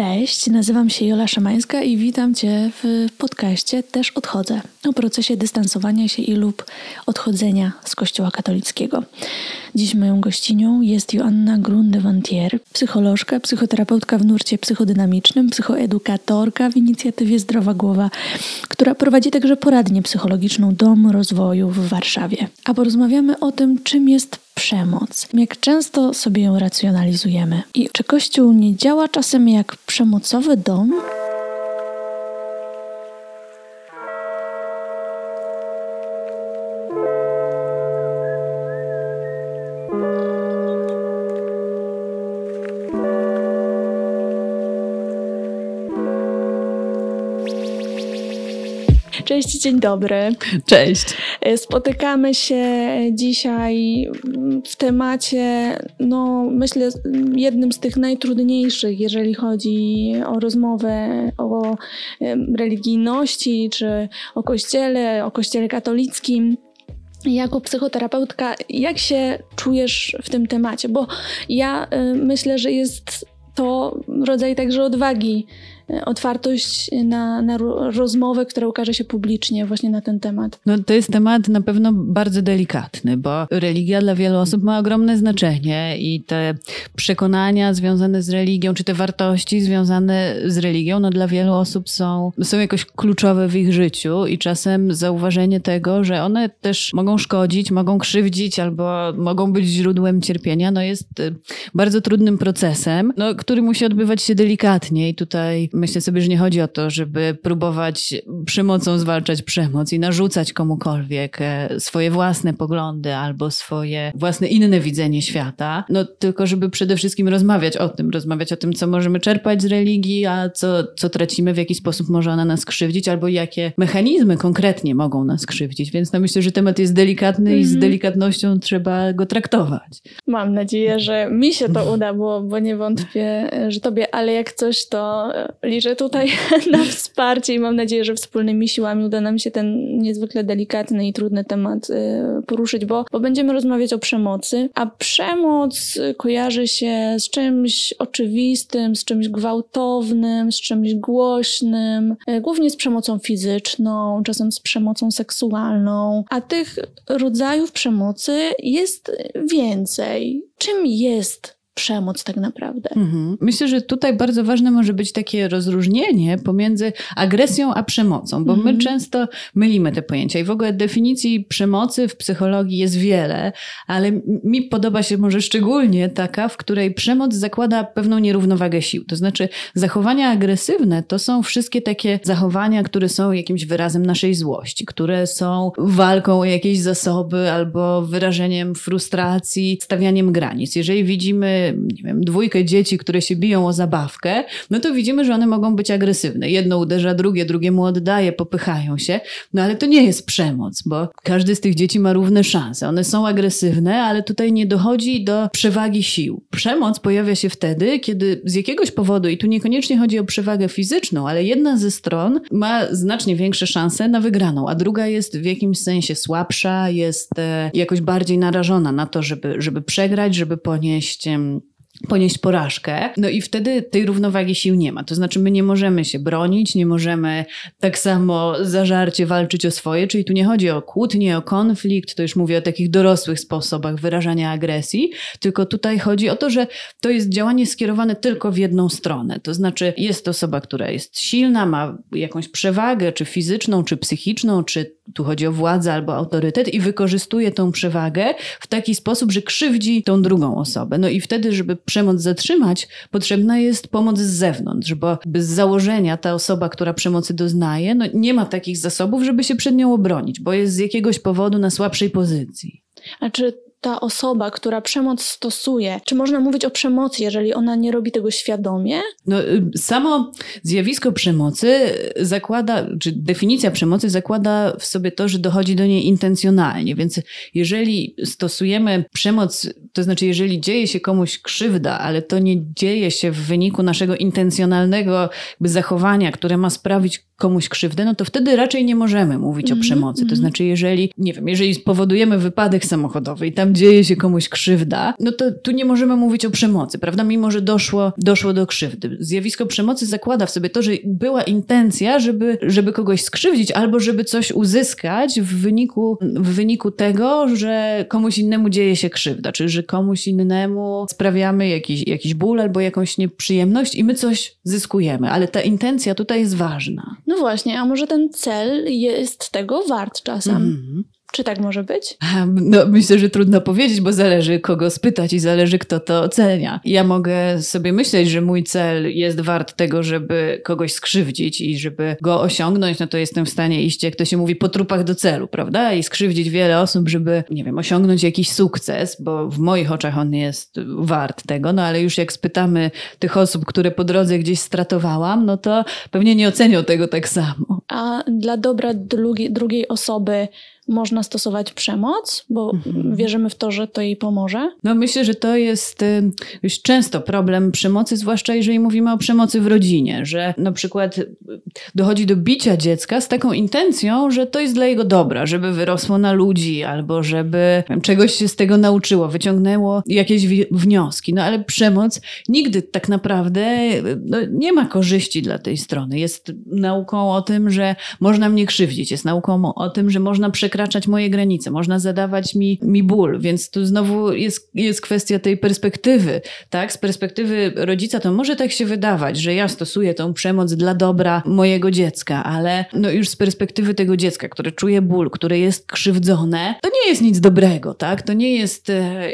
Cześć, nazywam się Jola Szamańska i witam Cię w podcaście Też Odchodzę o procesie dystansowania się i lub odchodzenia z Kościoła katolickiego. Dziś moją gościnią jest Joanna Grundewantier, psycholożka, psychoterapeutka w nurcie psychodynamicznym, psychoedukatorka w inicjatywie Zdrowa Głowa, która prowadzi także poradnię psychologiczną Dom Rozwoju w Warszawie. A porozmawiamy o tym, czym jest przemoc, jak często sobie ją racjonalizujemy i czy Kościół nie działa czasem jak przemocowy dom? Cześć, dzień dobry. Cześć. E, spotykamy się dzisiaj w temacie, no myślę, jednym z tych najtrudniejszych, jeżeli chodzi o rozmowę o religijności czy o kościele, o kościele katolickim. Jako psychoterapeutka, jak się czujesz w tym temacie? Bo ja e, myślę, że jest to rodzaj także odwagi otwartość na, na rozmowę, która ukaże się publicznie właśnie na ten temat. No to jest temat na pewno bardzo delikatny, bo religia dla wielu osób ma ogromne znaczenie i te przekonania związane z religią, czy te wartości związane z religią, no dla wielu osób są, są jakoś kluczowe w ich życiu i czasem zauważenie tego, że one też mogą szkodzić, mogą krzywdzić albo mogą być źródłem cierpienia, no jest y, bardzo trudnym procesem, no, który musi odbywać się delikatnie i tutaj myślę sobie, że nie chodzi o to, żeby próbować przemocą zwalczać przemoc i narzucać komukolwiek e, swoje własne poglądy albo swoje własne inne widzenie świata, no tylko żeby przede wszystkim rozmawiać o tym, rozmawiać o tym, co możemy czerpać z religii, a co, co tracimy, w jaki sposób może ona nas krzywdzić, albo jakie mechanizmy konkretnie mogą nas krzywdzić. Więc no myślę, że temat jest delikatny mm i z mhm. delikatnością trzeba go traktować. Mam nadzieję, że mi się to uda, bo, bo nie wątpię, że tobie, ale jak coś, to liczę tutaj na wsparcie i mam nadzieję, że wspólnymi siłami uda nam się ten niezwykle delikatny i trudny temat y, poruszyć, bo, bo będziemy rozmawiać o przemocy, a przemoc kojarzy się z czymś oczywistym, z czymś gwałtownym, z czymś głośnym, y, głównie z przemocą fizyczną, czasem z przemocą seksualną, a tych rodzajów przemocy jest więcej. Czym jest przemoc tak naprawdę. Mhm. Myślę, że tutaj bardzo ważne może być takie rozróżnienie pomiędzy agresją a przemocą, bo mhm. my często mylimy te pojęcia i w ogóle definicji przemocy w psychologii jest wiele, ale mi podoba się może szczególnie taka, w której przemoc zakłada pewną nierównowagę sił. To znaczy zachowania agresywne to są wszystkie takie zachowania, które są jakimś wyrazem naszej złości, które są walką o jakieś zasoby albo wyrażeniem frustracji, stawianiem granic. Jeżeli widzimy nie wiem, dwójkę dzieci, które się biją o zabawkę, no to widzimy, że one mogą być agresywne. Jedno uderza drugie, drugiemu oddaje, popychają się, no ale to nie jest przemoc, bo każdy z tych dzieci ma równe szanse. One są agresywne, ale tutaj nie dochodzi do przewagi sił. Przemoc pojawia się wtedy, kiedy z jakiegoś powodu, i tu niekoniecznie chodzi o przewagę fizyczną, ale jedna ze stron ma znacznie większe szanse na wygraną, a druga jest w jakimś sensie słabsza, jest e, jakoś bardziej narażona na to, żeby, żeby przegrać, żeby ponieść ponieść porażkę, no i wtedy tej równowagi sił nie ma. To znaczy, my nie możemy się bronić, nie możemy tak samo zażarcie walczyć o swoje, czyli tu nie chodzi o kłótnię, o konflikt, to już mówię o takich dorosłych sposobach wyrażania agresji, tylko tutaj chodzi o to, że to jest działanie skierowane tylko w jedną stronę. To znaczy, jest osoba, która jest silna, ma jakąś przewagę, czy fizyczną, czy psychiczną, czy tu chodzi o władzę albo autorytet i wykorzystuje tą przewagę w taki sposób, że krzywdzi tą drugą osobę. No i wtedy, żeby przemoc zatrzymać, potrzebna jest pomoc z zewnątrz, bo z założenia ta osoba, która przemocy doznaje, no nie ma takich zasobów, żeby się przed nią obronić, bo jest z jakiegoś powodu na słabszej pozycji. A czy ta osoba, która przemoc stosuje, czy można mówić o przemocy, jeżeli ona nie robi tego świadomie? No, y, samo zjawisko przemocy zakłada, czy definicja przemocy zakłada w sobie to, że dochodzi do niej intencjonalnie. Więc jeżeli stosujemy przemoc, to znaczy, jeżeli dzieje się komuś krzywda, ale to nie dzieje się w wyniku naszego intencjonalnego zachowania, które ma sprawić komuś krzywdę, no to wtedy raczej nie możemy mówić mm -hmm, o mhm, przemocy. To mhm. znaczy, jeżeli, nie wiem, jeżeli spowodujemy wypadek samochodowy i tam tam dzieje się komuś krzywda, no to tu nie możemy mówić o przemocy, prawda? Mimo, że doszło, doszło do krzywdy. Zjawisko przemocy zakłada w sobie to, że była intencja, żeby, żeby kogoś skrzywdzić albo żeby coś uzyskać w wyniku, w wyniku tego, że komuś innemu dzieje się krzywda, czy że komuś innemu sprawiamy jakiś, jakiś ból albo jakąś nieprzyjemność i my coś zyskujemy. Ale ta intencja tutaj jest ważna. No właśnie, a może ten cel jest tego wart czasem? Mm. Czy tak może być? No, myślę, że trudno powiedzieć, bo zależy kogo spytać i zależy kto to ocenia. Ja mogę sobie myśleć, że mój cel jest wart tego, żeby kogoś skrzywdzić i żeby go osiągnąć, no to jestem w stanie iść, jak to się mówi, po trupach do celu, prawda? I skrzywdzić wiele osób, żeby, nie wiem, osiągnąć jakiś sukces, bo w moich oczach on jest wart tego, no ale już jak spytamy tych osób, które po drodze gdzieś stratowałam, no to pewnie nie ocenią tego tak samo. A dla dobra drugi, drugiej osoby można stosować przemoc, bo mhm. wierzymy w to, że to jej pomoże? No myślę, że to jest y, już często problem przemocy, zwłaszcza jeżeli mówimy o przemocy w rodzinie, że na przykład y, dochodzi do bicia dziecka z taką intencją, że to jest dla jego dobra, żeby wyrosło na ludzi albo żeby czegoś się z tego nauczyło, wyciągnęło jakieś wnioski. No ale przemoc nigdy tak naprawdę no, nie ma korzyści dla tej strony. Jest nauką o tym, że można mnie krzywdzić, jest nauką o tym, że można przekraczać przekraczać moje granice, można zadawać mi, mi ból, więc tu znowu jest, jest kwestia tej perspektywy, tak? Z perspektywy rodzica to może tak się wydawać, że ja stosuję tą przemoc dla dobra mojego dziecka, ale no już z perspektywy tego dziecka, które czuje ból, które jest krzywdzone, to nie jest nic dobrego, tak? To nie jest e,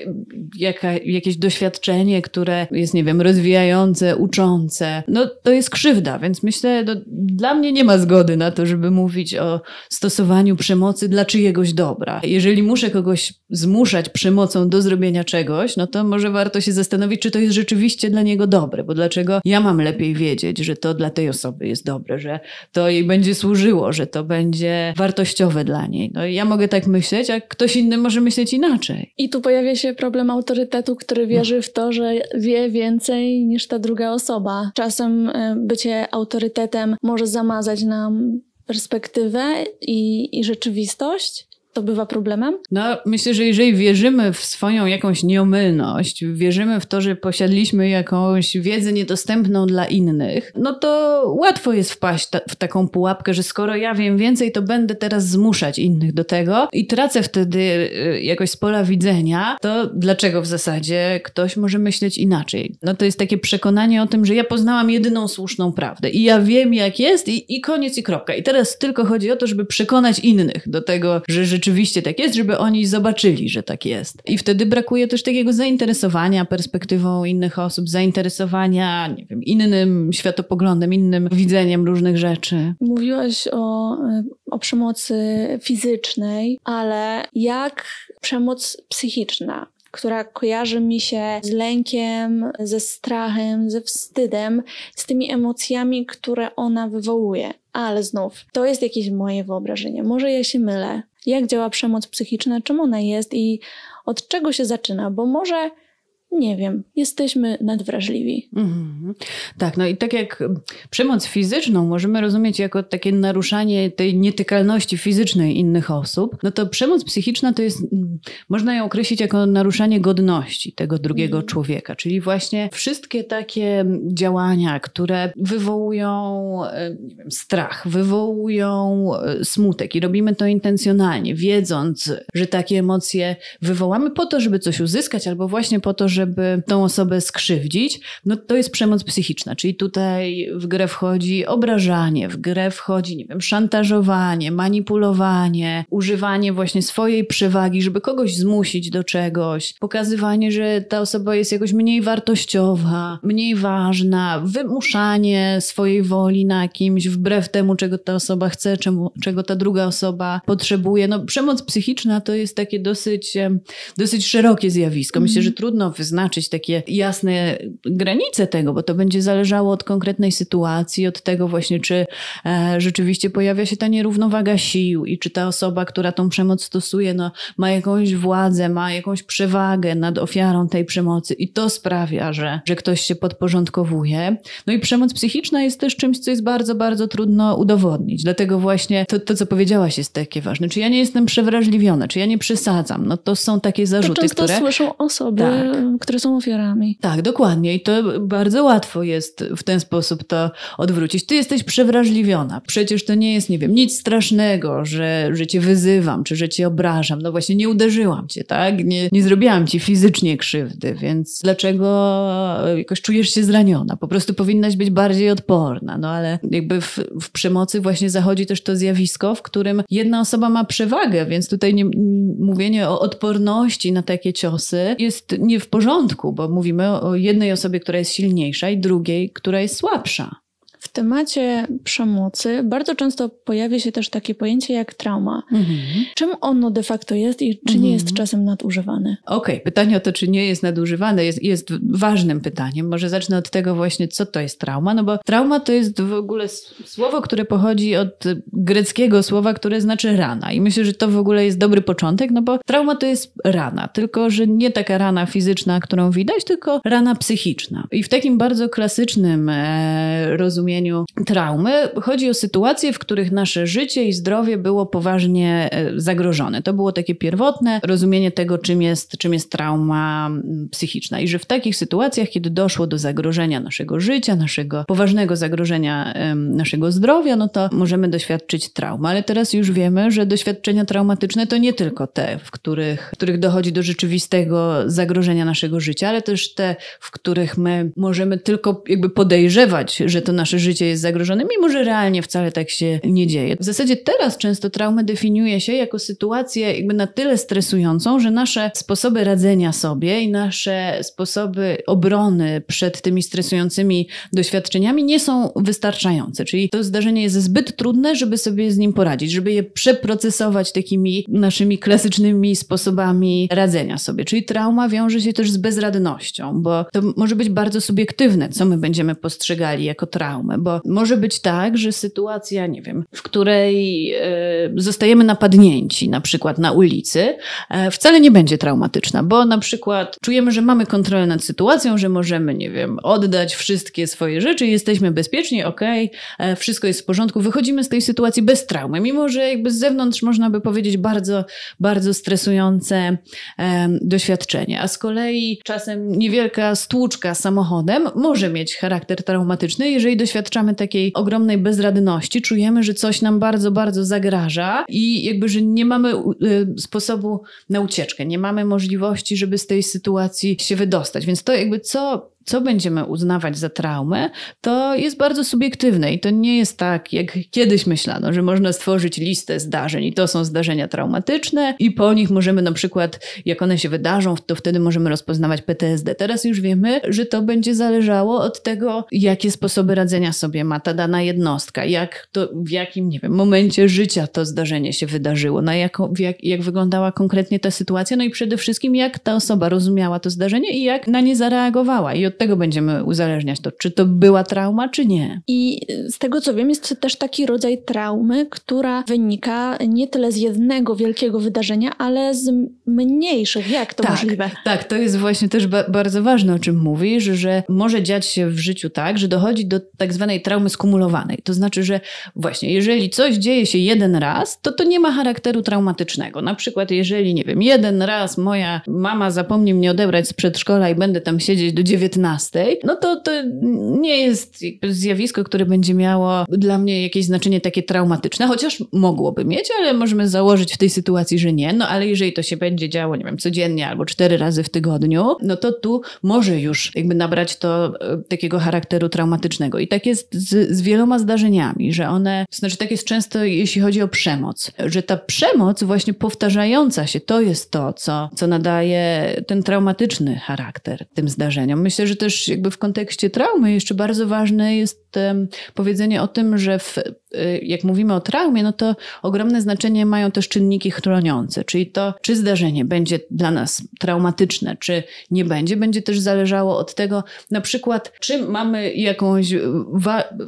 jaka, jakieś doświadczenie, które jest, nie wiem, rozwijające, uczące. No to jest krzywda, więc myślę, no, dla mnie nie ma zgody na to, żeby mówić o stosowaniu przemocy dla czyjegoś dobra. Jeżeli muszę kogoś zmuszać przemocą do zrobienia czegoś, no to może warto się zastanowić, czy to jest rzeczywiście dla niego dobre, bo dlaczego ja mam lepiej wiedzieć, że to dla tej osoby jest dobre, że to jej będzie służyło, że to będzie wartościowe dla niej. No ja mogę tak myśleć, a ktoś inny może myśleć inaczej. I tu pojawia się problem autorytetu, który wierzy w to, że wie więcej niż ta druga osoba. Czasem e, bycie autorytetem może zamazać nam perspektywę i, i rzeczywistość to bywa problemem? No, myślę, że jeżeli wierzymy w swoją jakąś nieomylność, wierzymy w to, że posiadliśmy jakąś wiedzę niedostępną dla innych, no to łatwo jest wpaść ta, w taką pułapkę, że skoro ja wiem więcej, to będę teraz zmuszać innych do tego i tracę wtedy y, jakoś z pola widzenia, to dlaczego w zasadzie ktoś może myśleć inaczej? No to jest takie przekonanie o tym, że ja poznałam jedyną słuszną prawdę i ja wiem jak jest i, i koniec i kropka. I teraz tylko chodzi o to, żeby przekonać innych do tego, że rzeczywiście rzeczywiście tak jest, żeby oni zobaczyli, że tak jest. I wtedy brakuje też takiego zainteresowania perspektywą innych osób, zainteresowania, nie wiem, innym światopoglądem, innym widzeniem różnych rzeczy. Mówiłaś o, o przemocy fizycznej, ale jak przemoc psychiczna? która kojarzy mi się z lękiem, ze strachem, ze wstydem, z tymi emocjami, które ona wywołuje. Ale znów, to jest jakieś moje wyobrażenie. Może ja się mylę jak działa przemoc psychiczna, czym ona jest i od czego się zaczyna, bo może nie wiem, jesteśmy nadwrażliwi. Mm-hmm. Tak, no i tak jak przemoc fizyczną możemy rozumieć jako takie naruszanie tej nietykalności fizycznej innych osób, no to przemoc psychiczna to jest, można ją określić jako naruszanie godności tego drugiego mm. człowieka, czyli właśnie wszystkie takie działania, które wywołują e, nie wiem, strach, wywołują e, smutek i robimy to intencjonalnie, wiedząc, że takie emocje wywołamy po to, żeby coś uzyskać albo właśnie po to, żeby tą osobę skrzywdzić, no to jest przemoc psychiczna. Czyli tutaj w grę wchodzi obrażanie, w grę wchodzi, nie wiem, szantażowanie, manipulowanie, używanie właśnie swojej przewagi, żeby kogoś zmusić do czegoś, pokazywanie, że ta osoba jest jakoś mniej wartościowa, mniej ważna, wymuszanie swojej woli na kimś wbrew temu, czego ta osoba chce, czemu, czego ta druga osoba potrzebuje. No, przemoc psychiczna to jest takie dosyć, dosyć szerokie zjawisko. Myślę, że trudno wyznaczyć takie jasne granice tego, bo to będzie zależało od konkretnej sytuacji, od tego właśnie, czy e, rzeczywiście pojawia się ta nierównowaga sił i czy ta osoba, która tą przemoc stosuje, no, ma jakąś władzę, ma jakąś przewagę nad ofiarą tej przemocy i to sprawia, że, że ktoś się podporządkowuje. No i przemoc psychiczna jest też czymś, co jest bardzo, bardzo trudno udowodnić. Dlatego właśnie to, to co powiedziałaś jest takie ważne. Czy ja nie jestem przewrażliwiona, czy ja nie przesadzam? No to są takie zarzuty, to często które... słyszą osoby, tak. Które są ofiarami. Tak, dokładnie. I to bardzo łatwo jest w ten sposób to odwrócić. Ty jesteś przewrażliwiona. Przecież to nie jest, nie wiem, nic strasznego, że, że cię wyzywam, czy że cię obrażam. No właśnie nie uderzyłam cię, tak? Nie, nie zrobiłam ci fizycznie krzywdy, więc dlaczego jakoś czujesz się zraniona? Po prostu powinnaś być bardziej odporna. No ale jakby w, w przemocy właśnie zachodzi też to zjawisko, w którym jedna osoba ma przewagę, więc tutaj nie, mówienie o odporności na takie ciosy jest nie w porządku, bo mówimy o jednej osobie, która jest silniejsza i drugiej, która jest słabsza. Temacie przemocy bardzo często pojawia się też takie pojęcie jak trauma. Mhm. Czym ono de facto jest i czy mhm. nie jest czasem nadużywane? Okej, okay. pytanie o to, czy nie jest nadużywane, jest, jest ważnym pytaniem. Może zacznę od tego właśnie, co to jest trauma, no bo trauma to jest w ogóle słowo, które pochodzi od greckiego słowa, które znaczy rana. I myślę, że to w ogóle jest dobry początek, no bo trauma to jest rana, tylko że nie taka rana fizyczna, którą widać, tylko rana psychiczna. I w takim bardzo klasycznym e, rozumieniu, traumy. Chodzi o sytuacje, w których nasze życie i zdrowie było poważnie e, zagrożone. To było takie pierwotne rozumienie tego, czym jest, czym jest trauma psychiczna. I że w takich sytuacjach, kiedy doszło do zagrożenia naszego życia, naszego poważnego zagrożenia naszego zdrowia, no to możemy doświadczyć traumy. Ale teraz już wiemy, że doświadczenia traumatyczne to nie tylko te, w których, w których dochodzi do rzeczywistego zagrożenia naszego życia, ale też te, w których my możemy tylko jakby podejrzewać, że to nasze życie jest zagrożone, mimo że realnie wcale tak się nie dzieje. W zasadzie teraz często traumę definiuje się jako sytuację jakby na tyle stresującą, że nasze sposoby radzenia sobie i nasze sposoby obrony przed tymi stresującymi doświadczeniami nie są wystarczające. Czyli to zdarzenie jest zbyt trudne, żeby sobie z nim poradzić, żeby je przeprocesować takimi naszymi klasycznymi sposobami radzenia sobie. Czyli trauma wiąże się też z bezradnością, bo to może być bardzo subiektywne, co my będziemy postrzegali jako traumę bo może być tak, że sytuacja, nie wiem, w której e, zostajemy napadnięci, na przykład na ulicy, e, wcale nie będzie traumatyczna, bo na przykład czujemy, że mamy kontrolę nad sytuacją, że możemy, nie wiem, oddać wszystkie swoje rzeczy, jesteśmy bezpieczni, okej, okay, wszystko jest w porządku, wychodzimy z tej sytuacji bez traumy, mimo że jakby z zewnątrz można by powiedzieć bardzo, bardzo stresujące doświadczenie. A z kolei czasem niewielka stłuczka samochodem może mieć charakter traumatyczny, jeżeli doświadczenie doświadczamy takiej ogromnej bezradności, czujemy, że coś nam bardzo, bardzo zagraża i jakby, że nie mamy y, sposobu na ucieczkę, nie mamy możliwości, żeby z tej sytuacji się wydostać. Więc to jakby co co będziemy uznawać za traumę, to jest bardzo subiektywne i to nie jest tak, jak kiedyś myślano, że można stworzyć listę zdarzeń i to są zdarzenia traumatyczne i po nich możemy na przykład, jak one się wydarzą, to wtedy możemy rozpoznawać PTSD. Teraz już wiemy, że to będzie zależało od tego, jakie sposoby radzenia sobie ma ta dana jednostka, jak to, w jakim, nie wiem, momencie życia to zdarzenie się wydarzyło, na jako, jak, jak wyglądała konkretnie ta sytuacja, no i przede wszystkim jak ta osoba rozumiała to zdarzenie i jak na nie zareagowała. I od tego będziemy uzależniać to, czy to była trauma, czy nie. I z tego co wiem, jest też taki rodzaj traumy, która wynika nie tyle z jednego wielkiego wydarzenia, ale z mniejszych. Jak to tak, możliwe? Tak, to jest właśnie też ba bardzo ważne, o czym mówisz, że może dziać się w życiu tak, że dochodzi do tak zwanej traumy skumulowanej. To znaczy, że właśnie jeżeli coś dzieje się jeden raz, to to nie ma charakteru traumatycznego. Na przykład, jeżeli, nie wiem, jeden raz moja mama zapomni mnie odebrać z przedszkola i będę tam siedzieć do 19 no to to nie jest zjawisko, które będzie miało dla mnie jakieś znaczenie takie traumatyczne, chociaż mogłoby mieć, ale możemy założyć w tej sytuacji, że nie. No ale jeżeli to się będzie działo, nie wiem, codziennie albo cztery razy w tygodniu, no to tu może już jakby nabrać to e, takiego charakteru traumatycznego. I tak jest z, z wieloma zdarzeniami, że one, znaczy tak jest często, jeśli chodzi o przemoc, że ta przemoc właśnie powtarzająca się, to jest to, co, co nadaje ten traumatyczny charakter tym zdarzeniom. Myślę, że też jakby w kontekście traumy jeszcze bardzo ważne jest powiedzenie o tym, że w, y, jak mówimy o traumie, no to ogromne znaczenie mają też czynniki chroniące, czyli to, czy zdarzenie będzie dla nas traumatyczne, czy nie będzie, będzie też zależało od tego, na przykład, czy mamy jakąś,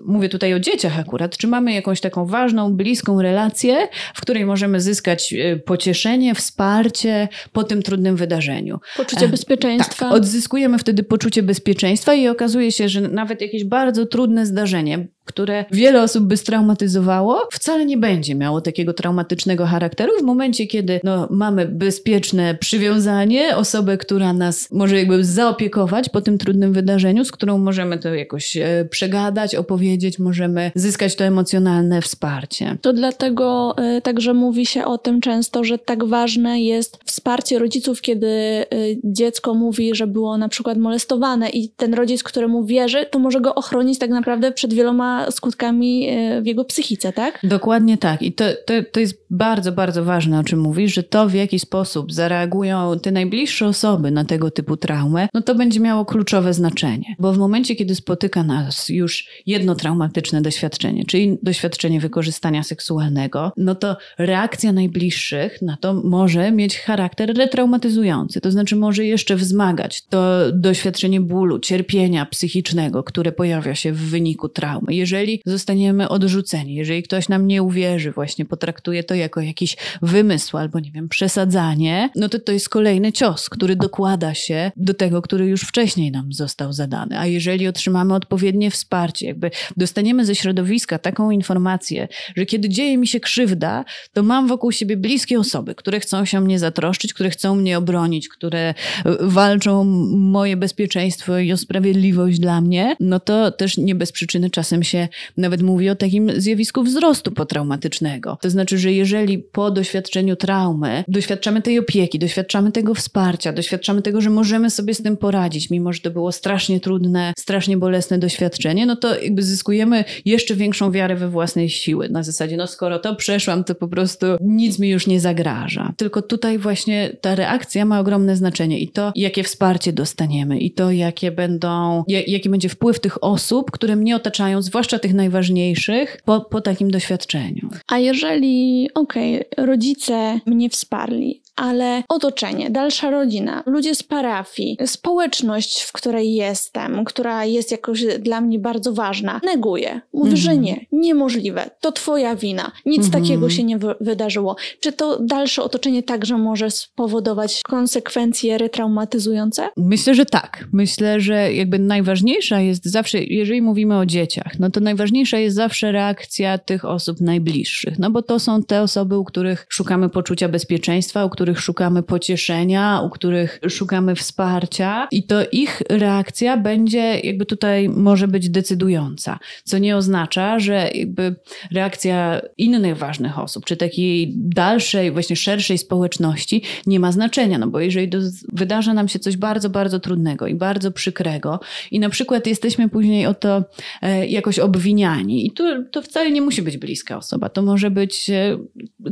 mówię tutaj o dzieciach akurat, czy mamy jakąś taką ważną, bliską relację, w której możemy zyskać y, pocieszenie, wsparcie po tym trudnym wydarzeniu. Poczucie bezpieczeństwa. Tak, odzyskujemy wtedy poczucie bezpieczeństwa i okazuje się, że nawet jakieś bardzo trudne zdarzenie, zdarzenie, które wiele osób by straumatyzowało, wcale nie będzie miało takiego traumatycznego charakteru w momencie, kiedy no, mamy bezpieczne przywiązanie, osobę, która nas może jakby zaopiekować po tym trudnym wydarzeniu, z którą możemy to jakoś e, przegadać, opowiedzieć, możemy zyskać to emocjonalne wsparcie. To dlatego e, także mówi się o tym często, że tak ważne jest wsparcie rodziców, kiedy e, dziecko mówi, że było na przykład molestowane i ten rodzic, któremu wierzy, to może go ochronić tak naprawdę przed wieloma skutkami e, w jego psychice, tak? Dokładnie tak. I to, to, to jest bardzo, bardzo ważne, o czym mówisz, że to w jaki sposób zareagują te najbliższe osoby na tego typu traumę, no to będzie miało kluczowe znaczenie. Bo w momencie, kiedy spotyka nas już jedno traumatyczne doświadczenie, czyli doświadczenie wykorzystania seksualnego, no to reakcja najbliższych na to może mieć charakter retraumatyzujący. To znaczy może jeszcze wzmagać to doświadczenie bólu, cierpienia psychicznego, które pojawia się w wyniku traumy jeżeli zostaniemy odrzuceni, jeżeli ktoś nam nie uwierzy, właśnie potraktuje to jako jakiś wymysł albo, nie wiem, przesadzanie, no to to jest kolejny cios, który dokłada się do tego, który już wcześniej nam został zadany. A jeżeli otrzymamy odpowiednie wsparcie, jakby dostaniemy ze środowiska taką informację, że kiedy dzieje mi się krzywda, to mam wokół siebie bliskie osoby, które chcą się o mnie zatroszczyć, które chcą mnie obronić, które e, walczą moje bezpieczeństwo i o sprawiedliwość dla mnie, no to też nie bez przyczyny czasem się się nawet mówi o takim zjawisku wzrostu potraumatycznego. To znaczy, że jeżeli po doświadczeniu traumy doświadczamy tej opieki, doświadczamy tego wsparcia, doświadczamy tego, że możemy sobie z tym poradzić, mimo że to było strasznie trudne, strasznie bolesne doświadczenie, no to jakby zyskujemy jeszcze większą wiarę we własnej siły. Na zasadzie, no skoro to przeszłam, to po prostu nic mi już nie zagraża. Tylko tutaj właśnie ta reakcja ma ogromne znaczenie i to, jakie wsparcie dostaniemy, i to, jakie będą, jaki będzie wpływ tych osób, które mnie otaczają, zwłaszcza zwłaszcza tych najważniejszych, po, po takim doświadczeniu. A jeżeli, okej, okay, rodzice mnie wsparli, ale otoczenie, dalsza rodzina, ludzie z parafii, społeczność, w której jestem, która jest jakoś dla mnie bardzo ważna, neguje. Mówi, że mhm. nie, niemożliwe, to twoja wina, nic mhm. takiego się nie wydarzyło. Czy to dalsze otoczenie także może spowodować konsekwencje retraumatyzujące? Myślę, że tak. Myślę, że jakby najważniejsza jest zawsze, jeżeli mówimy o dzieciach, no to najważniejsza jest zawsze reakcja tych osób najbliższych, no bo to są te osoby, u których szukamy poczucia bezpieczeństwa, u których których szukamy pocieszenia, u których szukamy wsparcia, i to ich reakcja będzie jakby tutaj może być decydująca. Co nie oznacza, że jakby reakcja innych ważnych osób, czy takiej dalszej, właśnie szerszej społeczności nie ma znaczenia. No bo jeżeli do, wydarza nam się coś bardzo, bardzo trudnego i bardzo przykrego, i na przykład jesteśmy później o to e, jakoś obwiniani, i tu to wcale nie musi być bliska osoba, to może być e,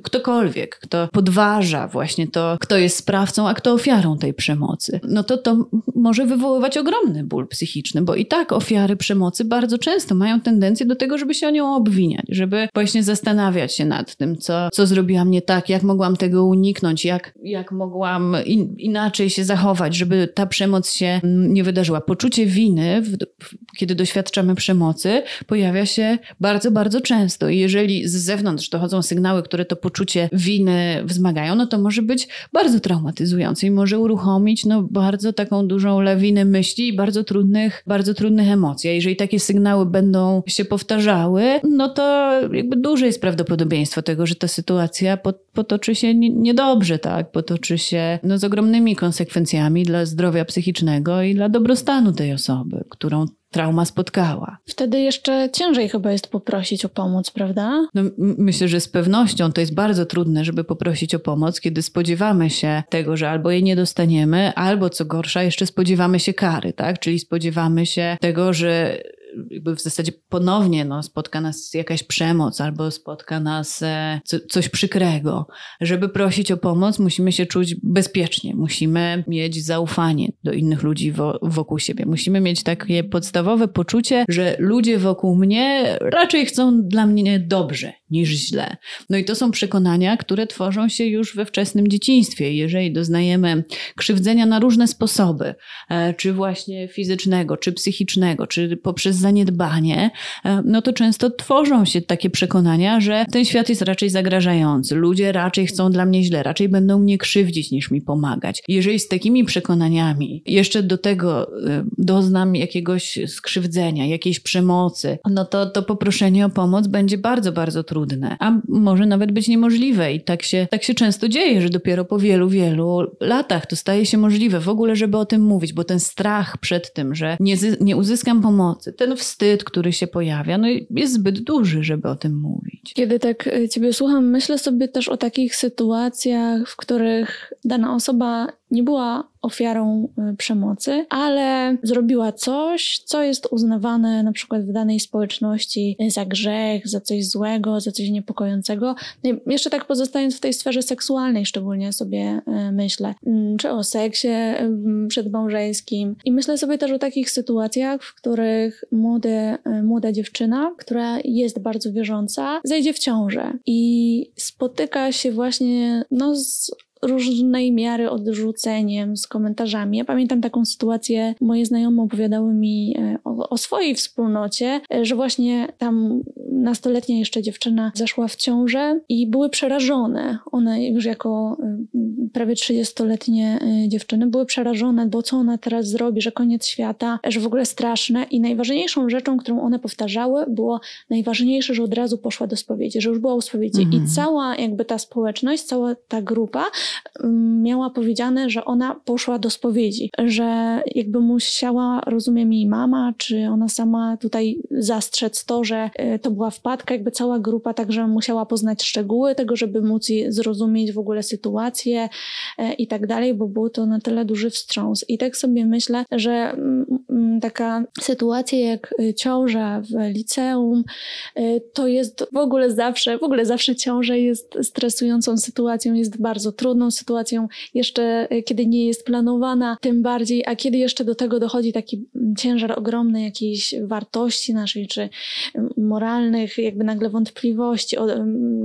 ktokolwiek, kto podważa właśnie to, kto jest sprawcą, a kto ofiarą tej przemocy, no to to może wywoływać ogromny ból psychiczny, bo i tak ofiary przemocy bardzo często mają tendencję do tego, żeby się o nią obwiniać, żeby właśnie zastanawiać się nad tym, co, co zrobiłam nie tak, jak mogłam tego uniknąć, jak, jak mogłam in, inaczej się zachować, żeby ta przemoc się nie wydarzyła. Poczucie winy, w, kiedy doświadczamy przemocy, pojawia się bardzo, bardzo często. I jeżeli z zewnątrz dochodzą sygnały, które to poczucie winy wzmagają, no to może być być bardzo traumatyzujący i może uruchomić no, bardzo taką dużą lawinę myśli i bardzo trudnych, bardzo trudnych emocji. A jeżeli takie sygnały będą się powtarzały, no to jakby duże jest prawdopodobieństwo tego, że ta sytuacja potoczy się niedobrze, tak? Potoczy się no, z ogromnymi konsekwencjami dla zdrowia psychicznego i dla dobrostanu tej osoby, którą trauma spotkała. Wtedy jeszcze ciężej chyba jest poprosić o pomoc, prawda? No, myślę, że z pewnością to jest bardzo trudne, żeby poprosić o pomoc, kiedy spodziewamy się tego, że albo jej nie dostaniemy, albo co gorsza, jeszcze spodziewamy się kary, tak? Czyli spodziewamy się tego, że jakby w zasadzie ponownie no, spotka nas jakaś przemoc albo spotka nas e, co, coś przykrego. Żeby prosić o pomoc, musimy się czuć bezpiecznie, musimy mieć zaufanie do innych ludzi wo, wokół siebie. Musimy mieć takie podstawowe poczucie, że ludzie wokół mnie raczej chcą dla mnie dobrze niż źle. No i to są przekonania, które tworzą się już we wczesnym dzieciństwie. Jeżeli doznajemy krzywdzenia na różne sposoby, e, czy właśnie fizycznego, czy psychicznego, czy poprzez zaniedbanie, e, no to często tworzą się takie przekonania, że ten świat jest raczej zagrażający, ludzie raczej chcą dla mnie źle, raczej będą mnie krzywdzić niż mi pomagać. Jeżeli z takimi przekonaniami jeszcze do tego e, doznam jakiegoś skrzywdzenia, jakiejś przemocy, no to to poproszenie o pomoc będzie bardzo, bardzo trudne, a może nawet być niemożliwe i tak się, tak się często dzieje, że dopiero po wielu, wielu latach to staje się możliwe w ogóle, żeby o tym mówić, bo ten strach przed tym, że nie, nie uzyskam pomocy, ten wstyd, który się pojawia, no jest zbyt duży, żeby o tym mówić. Kiedy tak e, ciebie słucham, myślę sobie też o takich sytuacjach, w których dana osoba nie była ofiarą y, przemocy, ale zrobiła coś, co jest uznawane na przykład w danej społeczności za grzech, za coś złego, za coś niepokojącego. No jeszcze tak pozostając w tej sferze seksualnej, szczególnie sobie y, myślę, mm, czy o seksie przedmałżeńskim. I myślę sobie też o takich sytuacjach, w których młode, y, młoda dziewczyna, która jest bardzo wierząca, zejdzie w ciążę i spotyka się właśnie no, z różnej miary odrzuceniem, z komentarzami. Ja pamiętam taką sytuację, moje znajome opowiadały mi e, o, o swojej wspólnocie, e, że właśnie tam nastoletnia jeszcze dziewczyna zaszła w ciążę i były przerażone. One już jako y, prawie 30-letnie y, dziewczyny były przerażone, bo co ona teraz zrobi, że koniec świata, że w ogóle straszne. I najważniejszą rzeczą, którą one powtarzały, było najważniejsze, że od razu poszła do spowiedzi, że już była u spowiedzi. Mhm. I cała jakby ta społeczność, cała ta grupa miała powiedziane, że ona poszła do spowiedzi, że jakby musiała, rozumiem, jej mama, czy ona sama tutaj zastrzec to, że y, to była wpadka, jakby cała grupa także musiała poznać szczegóły tego, żeby móc zrozumieć w ogóle sytuację e, i tak dalej, bo był to na tyle duży wstrząs. I tak sobie myślę, że mm, mm, taka sytuacja jak y, ciąża w liceum, to jest w ogóle zawsze, w ogóle zawsze ciąża jest stresującą sytuacją, jest bardzo trudną sytuacją, jeszcze y, kiedy nie jest planowana, tym bardziej, a kiedy jeszcze do tego dochodzi taki ciężar ogromnej jakiejś wartości naszej, czy moralnej, jakby nagle wątpliwości, o,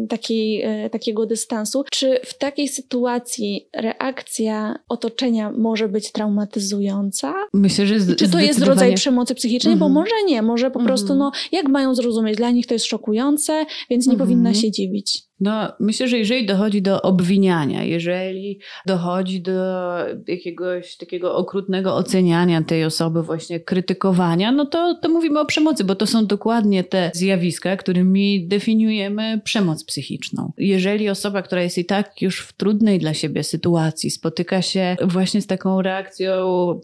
takiej, e, takiego dystansu. Czy w takiej sytuacji reakcja otoczenia może być traumatyzująca? Myślę, że z, Czy to jest rodzaj przemocy psychicznej? Bo mhm. może nie, może po prostu, mhm. no, jak mają zrozumieć? Dla nich to jest szokujące, więc nie powinna mhm. się dziwić. No, myślę, że jeżeli dochodzi do obwiniania, jeżeli dochodzi do jakiegoś takiego okrutnego oceniania tej osoby, właśnie krytykowania, no to, to mówimy o przemocy, bo to są dokładnie te zjawiska, którymi definiujemy przemoc psychiczną. Jeżeli osoba, która jest i tak już w trudnej dla siebie sytuacji, spotyka się właśnie z taką reakcją,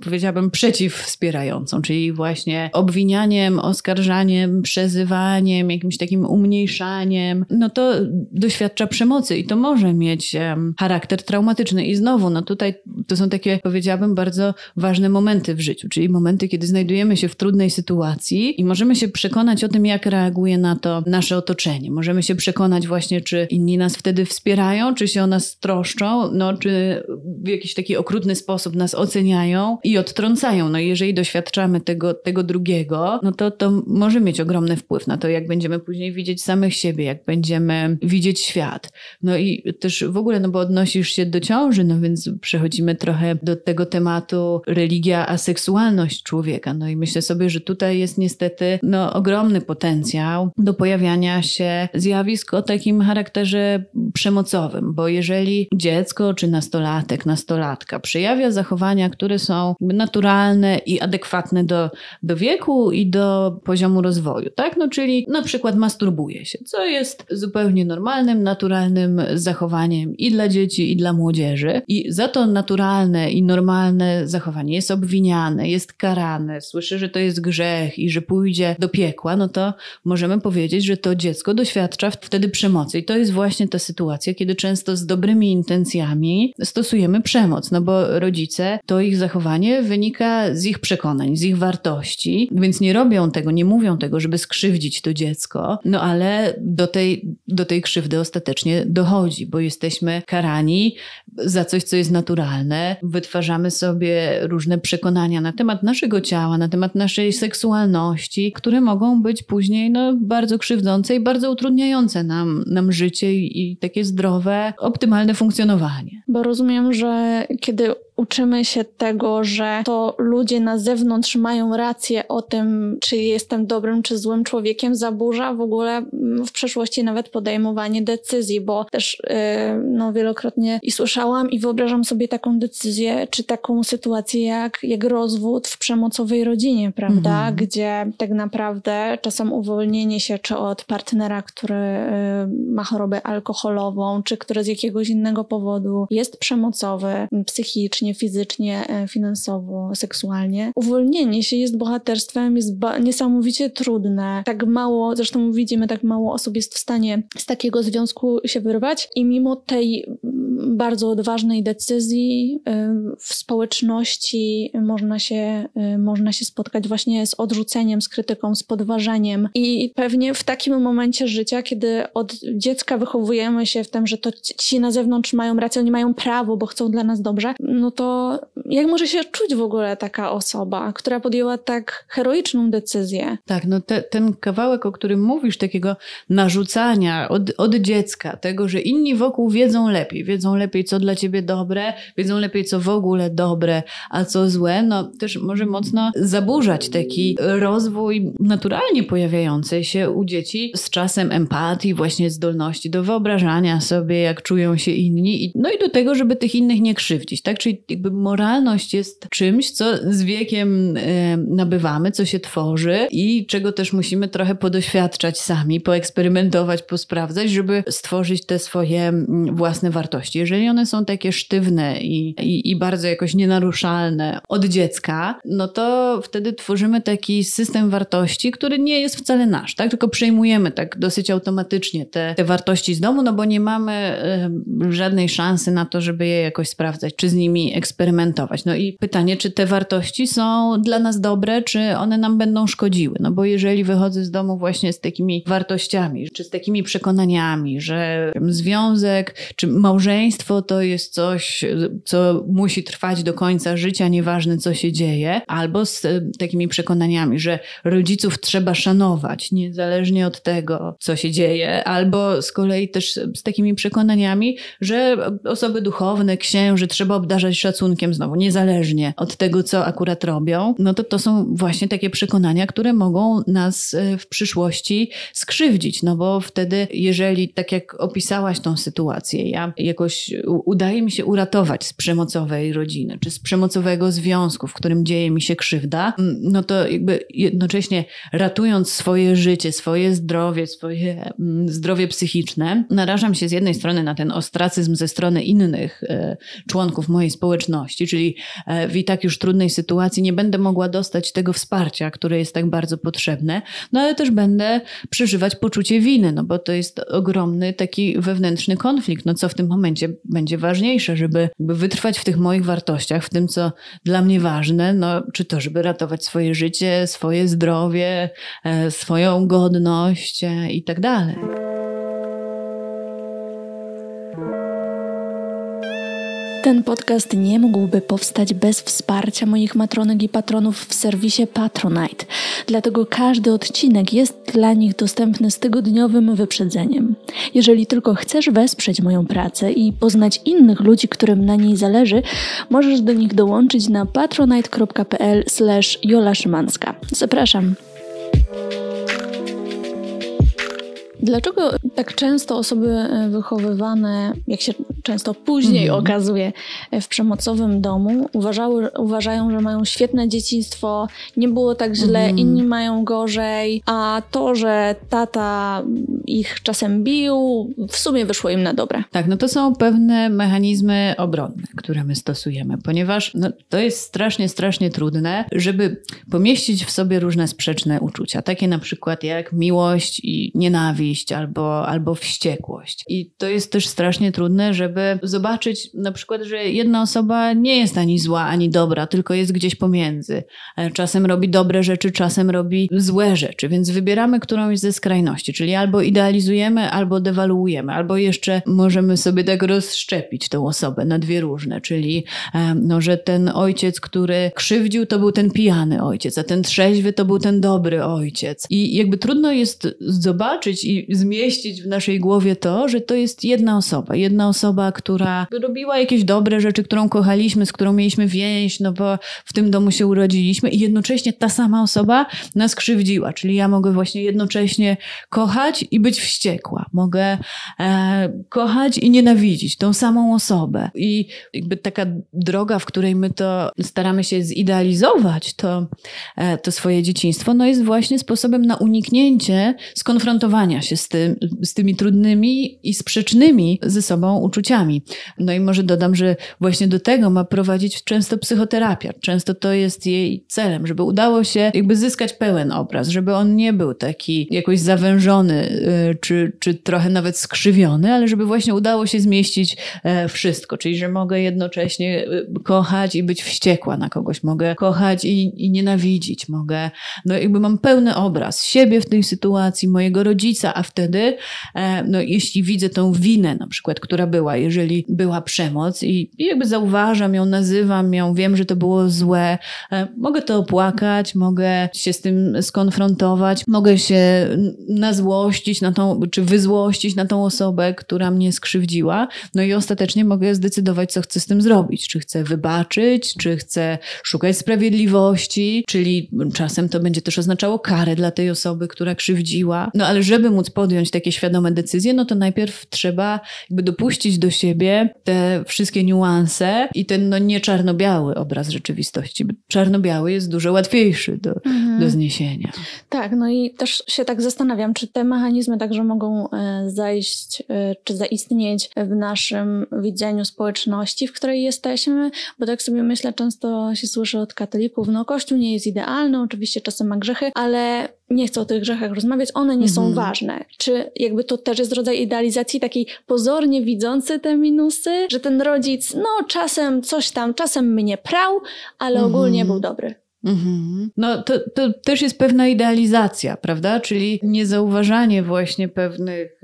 powiedziałabym, przeciwwspierającą, czyli właśnie obwinianiem, oskarżaniem, przezywaniem, jakimś takim umniejszaniem, no to do doświadcza przemocy i to może mieć charakter traumatyczny. I znowu, no tutaj to są takie, powiedziałabym, bardzo ważne momenty w życiu, czyli momenty, kiedy znajdujemy się w trudnej sytuacji i możemy się przekonać o tym, jak reaguje na to nasze otoczenie. Możemy się przekonać właśnie, czy inni nas wtedy wspierają, czy się o nas troszczą, no, czy w jakiś taki okrutny sposób nas oceniają i odtrącają. No jeżeli doświadczamy tego, tego drugiego, no to to może mieć ogromny wpływ na to, jak będziemy później widzieć samych siebie, jak będziemy widzieć świat. No i też w ogóle, no bo odnosisz się do ciąży, no więc przechodzimy trochę do tego tematu religia, a seksualność człowieka. No i myślę sobie, że tutaj jest niestety no, ogromny potencjał do pojawiania się zjawisk o takim charakterze przemocowym, bo jeżeli dziecko czy nastolatek, nastolatka przejawia zachowania, które są naturalne i adekwatne do, do wieku i do poziomu rozwoju, tak? No czyli na przykład masturbuje się, co jest zupełnie normalne, normalnym, naturalnym zachowaniem i dla dzieci, i dla młodzieży. I za to naturalne i normalne zachowanie jest obwiniane, jest karane, słyszy, że to jest grzech i że pójdzie do piekła, no to możemy powiedzieć, że to dziecko doświadcza wtedy przemocy. I to jest właśnie ta sytuacja, kiedy często z dobrymi intencjami stosujemy przemoc, no bo rodzice, to ich zachowanie wynika z ich przekonań, z ich wartości, więc nie robią tego, nie mówią tego, żeby skrzywdzić to dziecko, no ale do tej, do tej krzywdy ostatecznie dochodzi, bo jesteśmy karani za coś, co jest naturalne, wytwarzamy sobie różne przekonania na temat naszego ciała, na temat naszej seksualności, które mogą być później no, bardzo krzywdzące i bardzo utrudniające nam, nam życie i, i takie zdrowe, optymalne funkcjonowanie. Bo rozumiem, że kiedy uczymy się tego, że to ludzie na zewnątrz mają rację o tym, czy jestem dobrym czy złym człowiekiem, zaburza w ogóle mm, w przeszłości nawet podejmowanie decyzji, bo też yy, no, wielokrotnie i słyszałam i wyobrażam sobie taką decyzję, czy taką sytuację jak, jak rozwód w przemocowej rodzinie, prawda? Mhm. Gdzie tak naprawdę czasem uwolnienie się czy od partnera, który yy, ma chorobę alkoholową, czy który z jakiegoś innego powodu jest przemocowy psychicznie, fizycznie, e, finansowo, seksualnie. Uwolnienie się jest bohaterstwem, jest niesamowicie trudne. Tak mało, zresztą widzimy, tak mało osób jest w stanie z takiego związku się wyrwać i mimo tej bardzo odważnej decyzji e, w społeczności można się, e, można się spotkać właśnie z odrzuceniem, z krytyką, z podważaniem. I pewnie w takim momencie życia, kiedy od dziecka wychowujemy się w tym, że to ci na zewnątrz mają rację, oni mają prawo, bo chcą dla nas dobrze, no to jak może się czuć w ogóle taka osoba, która podjęła tak heroiczną decyzję? Tak, no te, ten kawałek, o którym mówisz, takiego narzucania od, od dziecka, tego, że inni wokół wiedzą lepiej, wiedzą lepiej, co dla ciebie dobre, wiedzą lepiej, co w ogóle dobre, a co złe, no też może mocno zaburzać taki rozwój naturalnie pojawiający się u dzieci z czasem empatii, właśnie zdolności do wyobrażania sobie, jak czują się inni, no i do tego, żeby tych innych nie krzywdzić, tak? Czyli jakby moralność jest czymś, co z wiekiem e, nabywamy, co się tworzy i czego też musimy trochę podoświadczać sami, poeksperymentować, posprawdzać, żeby stworzyć te swoje mm, własne wartości. Jeżeli one są takie sztywne i, i, i bardzo jakoś nienaruszalne od dziecka, no to wtedy tworzymy taki system wartości, który nie jest wcale nasz, tak? Tylko przejmujemy tak dosyć automatycznie te, te wartości z domu, no bo nie mamy y, żadnej szansy na to, żeby je jakoś sprawdzać, czy z nimi eksperymentować. No i pytanie, czy te wartości są dla nas dobre, czy one nam będą szkodziły? No bo jeżeli wychodzę z domu właśnie z takimi wartościami, czy z takimi przekonaniami, że związek, czy małżeństwo to jest coś, co musi trwać do końca życia, nieważne co się dzieje, albo z takimi przekonaniami, że rodziców trzeba szanować, niezależnie od tego, co się dzieje, albo z kolei też z takimi przekonaniami, że osoby duchowne, księży trzeba obdarzać szacunkiem znowu, niezależnie od tego, co akurat robią, no to to są właśnie takie przekonania, które mogą nas e, w przyszłości skrzywdzić, no bo wtedy, jeżeli tak jak opisałaś tą sytuację, ja jakoś udaje mi się uratować z przemocowej rodziny, czy z przemocowego związku, w którym dzieje mi się krzywda, no to jakby jednocześnie ratując swoje życie, swoje zdrowie, swoje zdrowie psychiczne, narażam się z jednej strony na ten ostracyzm ze strony innych e, członków mojej społeczności, czyli e, w i tak już trudnej sytuacji nie będę mogła dostać tego wsparcia, które jest tak bardzo potrzebne, no ale też będę przeżywać poczucie winy, no bo to jest ogromny taki wewnętrzny konflikt, no co w tym momencie będzie ważniejsze, żeby wytrwać w tych moich wartościach, w tym, co dla mnie ważne, no czy to, żeby ratować swoje życie, swoje zdrowie, e, swoją godność e, i tak dalej. Ten podcast nie mógłby powstać bez wsparcia moich matronek i patronów w serwisie Patronite. Dlatego każdy odcinek jest dla nich dostępny z tygodniowym wyprzedzeniem. Jeżeli tylko chcesz wesprzeć moją pracę i poznać innych ludzi, którym na niej zależy, możesz do nich dołączyć na patronite.pl/jola Szymanska. Zapraszam. Dlaczego tak często osoby e, wychowywane, jak się często później mhm. okazuje w przemocowym domu, uważały, uważają, że mają świetne dzieciństwo, nie było tak źle, mhm. inni mają gorzej, a to, że tata ich czasem bił, w sumie wyszło im na dobre. Tak, no to są pewne mechanizmy obronne, które my stosujemy, ponieważ no, to jest strasznie, strasznie trudne, żeby pomieścić w sobie różne sprzeczne uczucia, takie na przykład jak miłość i nienawiść albo, albo wściekłość. I to jest też strasznie trudne, żeby zobaczyć na przykład, że jedna osoba nie jest ani zła, ani dobra, tylko jest gdzieś pomiędzy. E, czasem robi dobre rzeczy, czasem robi złe rzeczy, więc wybieramy którąś ze skrajności, czyli albo idealizujemy, albo dewaluujemy, albo jeszcze możemy sobie tak rozszczepić tą osobę na dwie różne, czyli e, no, że ten ojciec, który krzywdził, to był ten pijany ojciec, a ten trzeźwy to był ten dobry ojciec. I jakby trudno jest zobaczyć i zmieścić w naszej głowie to, że to jest jedna osoba. Jedna osoba, która robiła jakieś dobre rzeczy, którą kochaliśmy, z którą mieliśmy więź, no bo w tym domu się urodziliśmy i jednocześnie ta sama osoba nas krzywdziła. Czyli ja mogę właśnie jednocześnie kochać i być wściekła. Mogę e, kochać i nienawidzić tą samą osobę. I jakby taka droga, w której my to staramy się zidealizować, to, e, to swoje dzieciństwo, no jest właśnie sposobem na uniknięcie skonfrontowania się z, tym, z tymi trudnymi i sprzecznymi ze sobą uczuciami. No i może dodam, że właśnie do tego ma prowadzić często psychoterapia. Często to jest jej celem, żeby udało się jakby zyskać pełen obraz, żeby on nie był taki jakoś zawężony y, czy, czy trochę nawet skrzywiony, ale żeby właśnie udało się zmieścić e, wszystko, czyli że mogę jednocześnie y, kochać i być wściekła na kogoś, mogę kochać i, i nienawidzić, mogę, no jakby mam pełny obraz siebie w tej sytuacji, mojego rodzica, a wtedy, e, no jeśli widzę tą winę na przykład, która była, jeżeli była przemoc i, i jakby zauważam ją, nazywam ją, wiem, że to było złe, e, mogę to opłakać, mogę się z tym skonfrontować, mogę się nazłościć na tą, czy wyzłościć na tą osobę, która mnie skrzywdziła, no i ostatecznie mogę zdecydować, co chcę z tym zrobić, czy chcę wybaczyć, czy chcę szukać sprawiedliwości, czyli czasem to będzie też oznaczało karę dla tej osoby, która krzywdziła. No ale żeby móc podjąć takie świadome decyzje, no to najpierw trzeba jakby dopuścić do siebie te wszystkie niuanse i ten no nie czarno-biały obraz rzeczywistości. Czarno-biały jest dużo łatwiejszy do, mhm. do zniesienia. Tak, no i też się tak zastanawiam, czy te mechanizmy także mogą e, zajść, e, czy zaistnieć w naszym widzeniu społeczności, w której jesteśmy, bo tak sobie myślę, często się słyszy od katolików, no Kościół nie jest idealny, oczywiście czasem ma grzechy, ale nie chcę o tych grzechach rozmawiać, one nie są mhm. ważne. Czy jakby to też jest rodzaj idealizacji takiej pozornie widzący te minusy, że ten rodzic, no czasem coś tam, czasem mnie prał, ale mhm. ogólnie był dobry. Mhm. No to, to też jest pewna idealizacja, prawda? Czyli niezauważanie właśnie pewnych,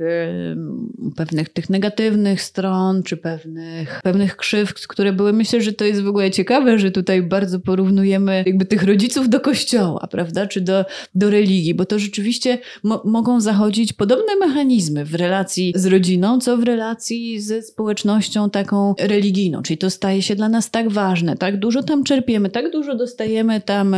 pewnych tych negatywnych stron, czy pewnych, pewnych krzywd, które były. Myślę, że to jest w ogóle ciekawe, że tutaj bardzo porównujemy jakby tych rodziców do kościoła, prawda? Czy do, do religii, bo to rzeczywiście mo mogą zachodzić podobne mechanizmy w relacji z rodziną, co w relacji ze społecznością taką religijną. Czyli to staje się dla nas tak ważne, tak dużo tam czerpiemy, tak dużo dostajemy tam,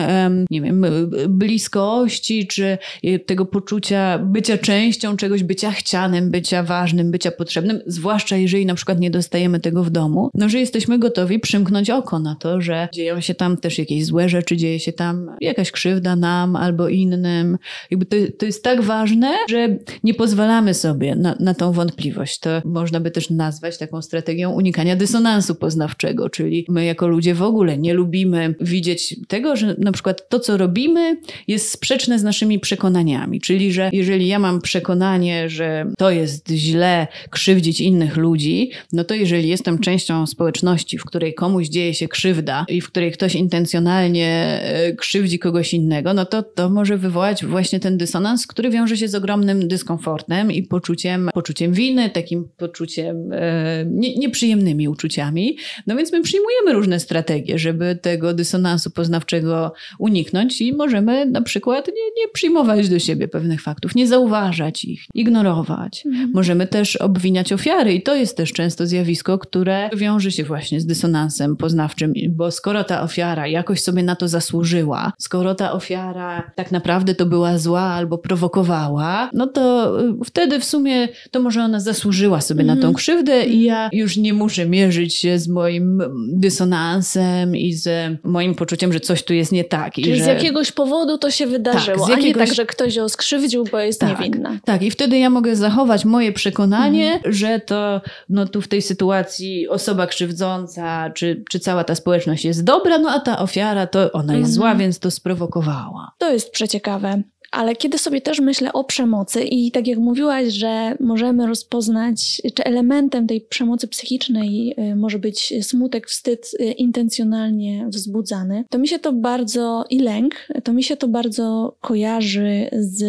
nie wiem, bliskości, czy tego poczucia bycia częścią czegoś, bycia chcianym, bycia ważnym, bycia potrzebnym, zwłaszcza jeżeli na przykład nie dostajemy tego w domu, no że jesteśmy gotowi przymknąć oko na to, że dzieją się tam też jakieś złe rzeczy, dzieje się tam jakaś krzywda nam albo innym. Jakby to, to jest tak ważne, że nie pozwalamy sobie na, na tą wątpliwość. To można by też nazwać taką strategią unikania dysonansu poznawczego, czyli my jako ludzie w ogóle nie lubimy widzieć tego, że na przykład to, co robimy, jest sprzeczne z naszymi przekonaniami. Czyli, że jeżeli ja mam przekonanie, że to jest źle krzywdzić innych ludzi, no to jeżeli jestem częścią społeczności, w której komuś dzieje się krzywda i w której ktoś intencjonalnie e, krzywdzi kogoś innego, no to to może wywołać właśnie ten dysonans, który wiąże się z ogromnym dyskomfortem i poczuciem, poczuciem winy, takim poczuciem e, nie, nieprzyjemnymi uczuciami. No więc my przyjmujemy różne strategie, żeby tego dysonansu poznawczego tego uniknąć i możemy na przykład nie, nie przyjmować do siebie pewnych faktów, nie zauważać ich, ignorować. Mhm. Możemy też obwiniać ofiary i to jest też często zjawisko, które wiąże się właśnie z dysonansem poznawczym, bo skoro ta ofiara jakoś sobie na to zasłużyła, skoro ta ofiara tak naprawdę to była zła albo prowokowała, no to y, wtedy w sumie to może ona zasłużyła sobie na tą mhm. krzywdę i ja już nie muszę mierzyć się z moim dysonansem i z moim poczuciem, że coś tu jest nie tak. Czyli i że... z jakiegoś powodu to się wydarzyło, tak, jakiegoś... a nie tak, że ktoś ją skrzywdził, bo jest tak, niewinna. Tak, i wtedy ja mogę zachować moje przekonanie, mhm. że to no tu w tej sytuacji osoba krzywdząca, czy, czy cała ta społeczność jest dobra, no a ta ofiara to ona jest mhm. zła, więc to sprowokowała. To jest przeciekawe. Ale kiedy sobie też myślę o przemocy i tak jak mówiłaś, że możemy rozpoznać, czy elementem tej przemocy psychicznej y, może być smutek, wstyd y, intencjonalnie wzbudzany, to mi się to bardzo i lęk, to mi się to bardzo kojarzy z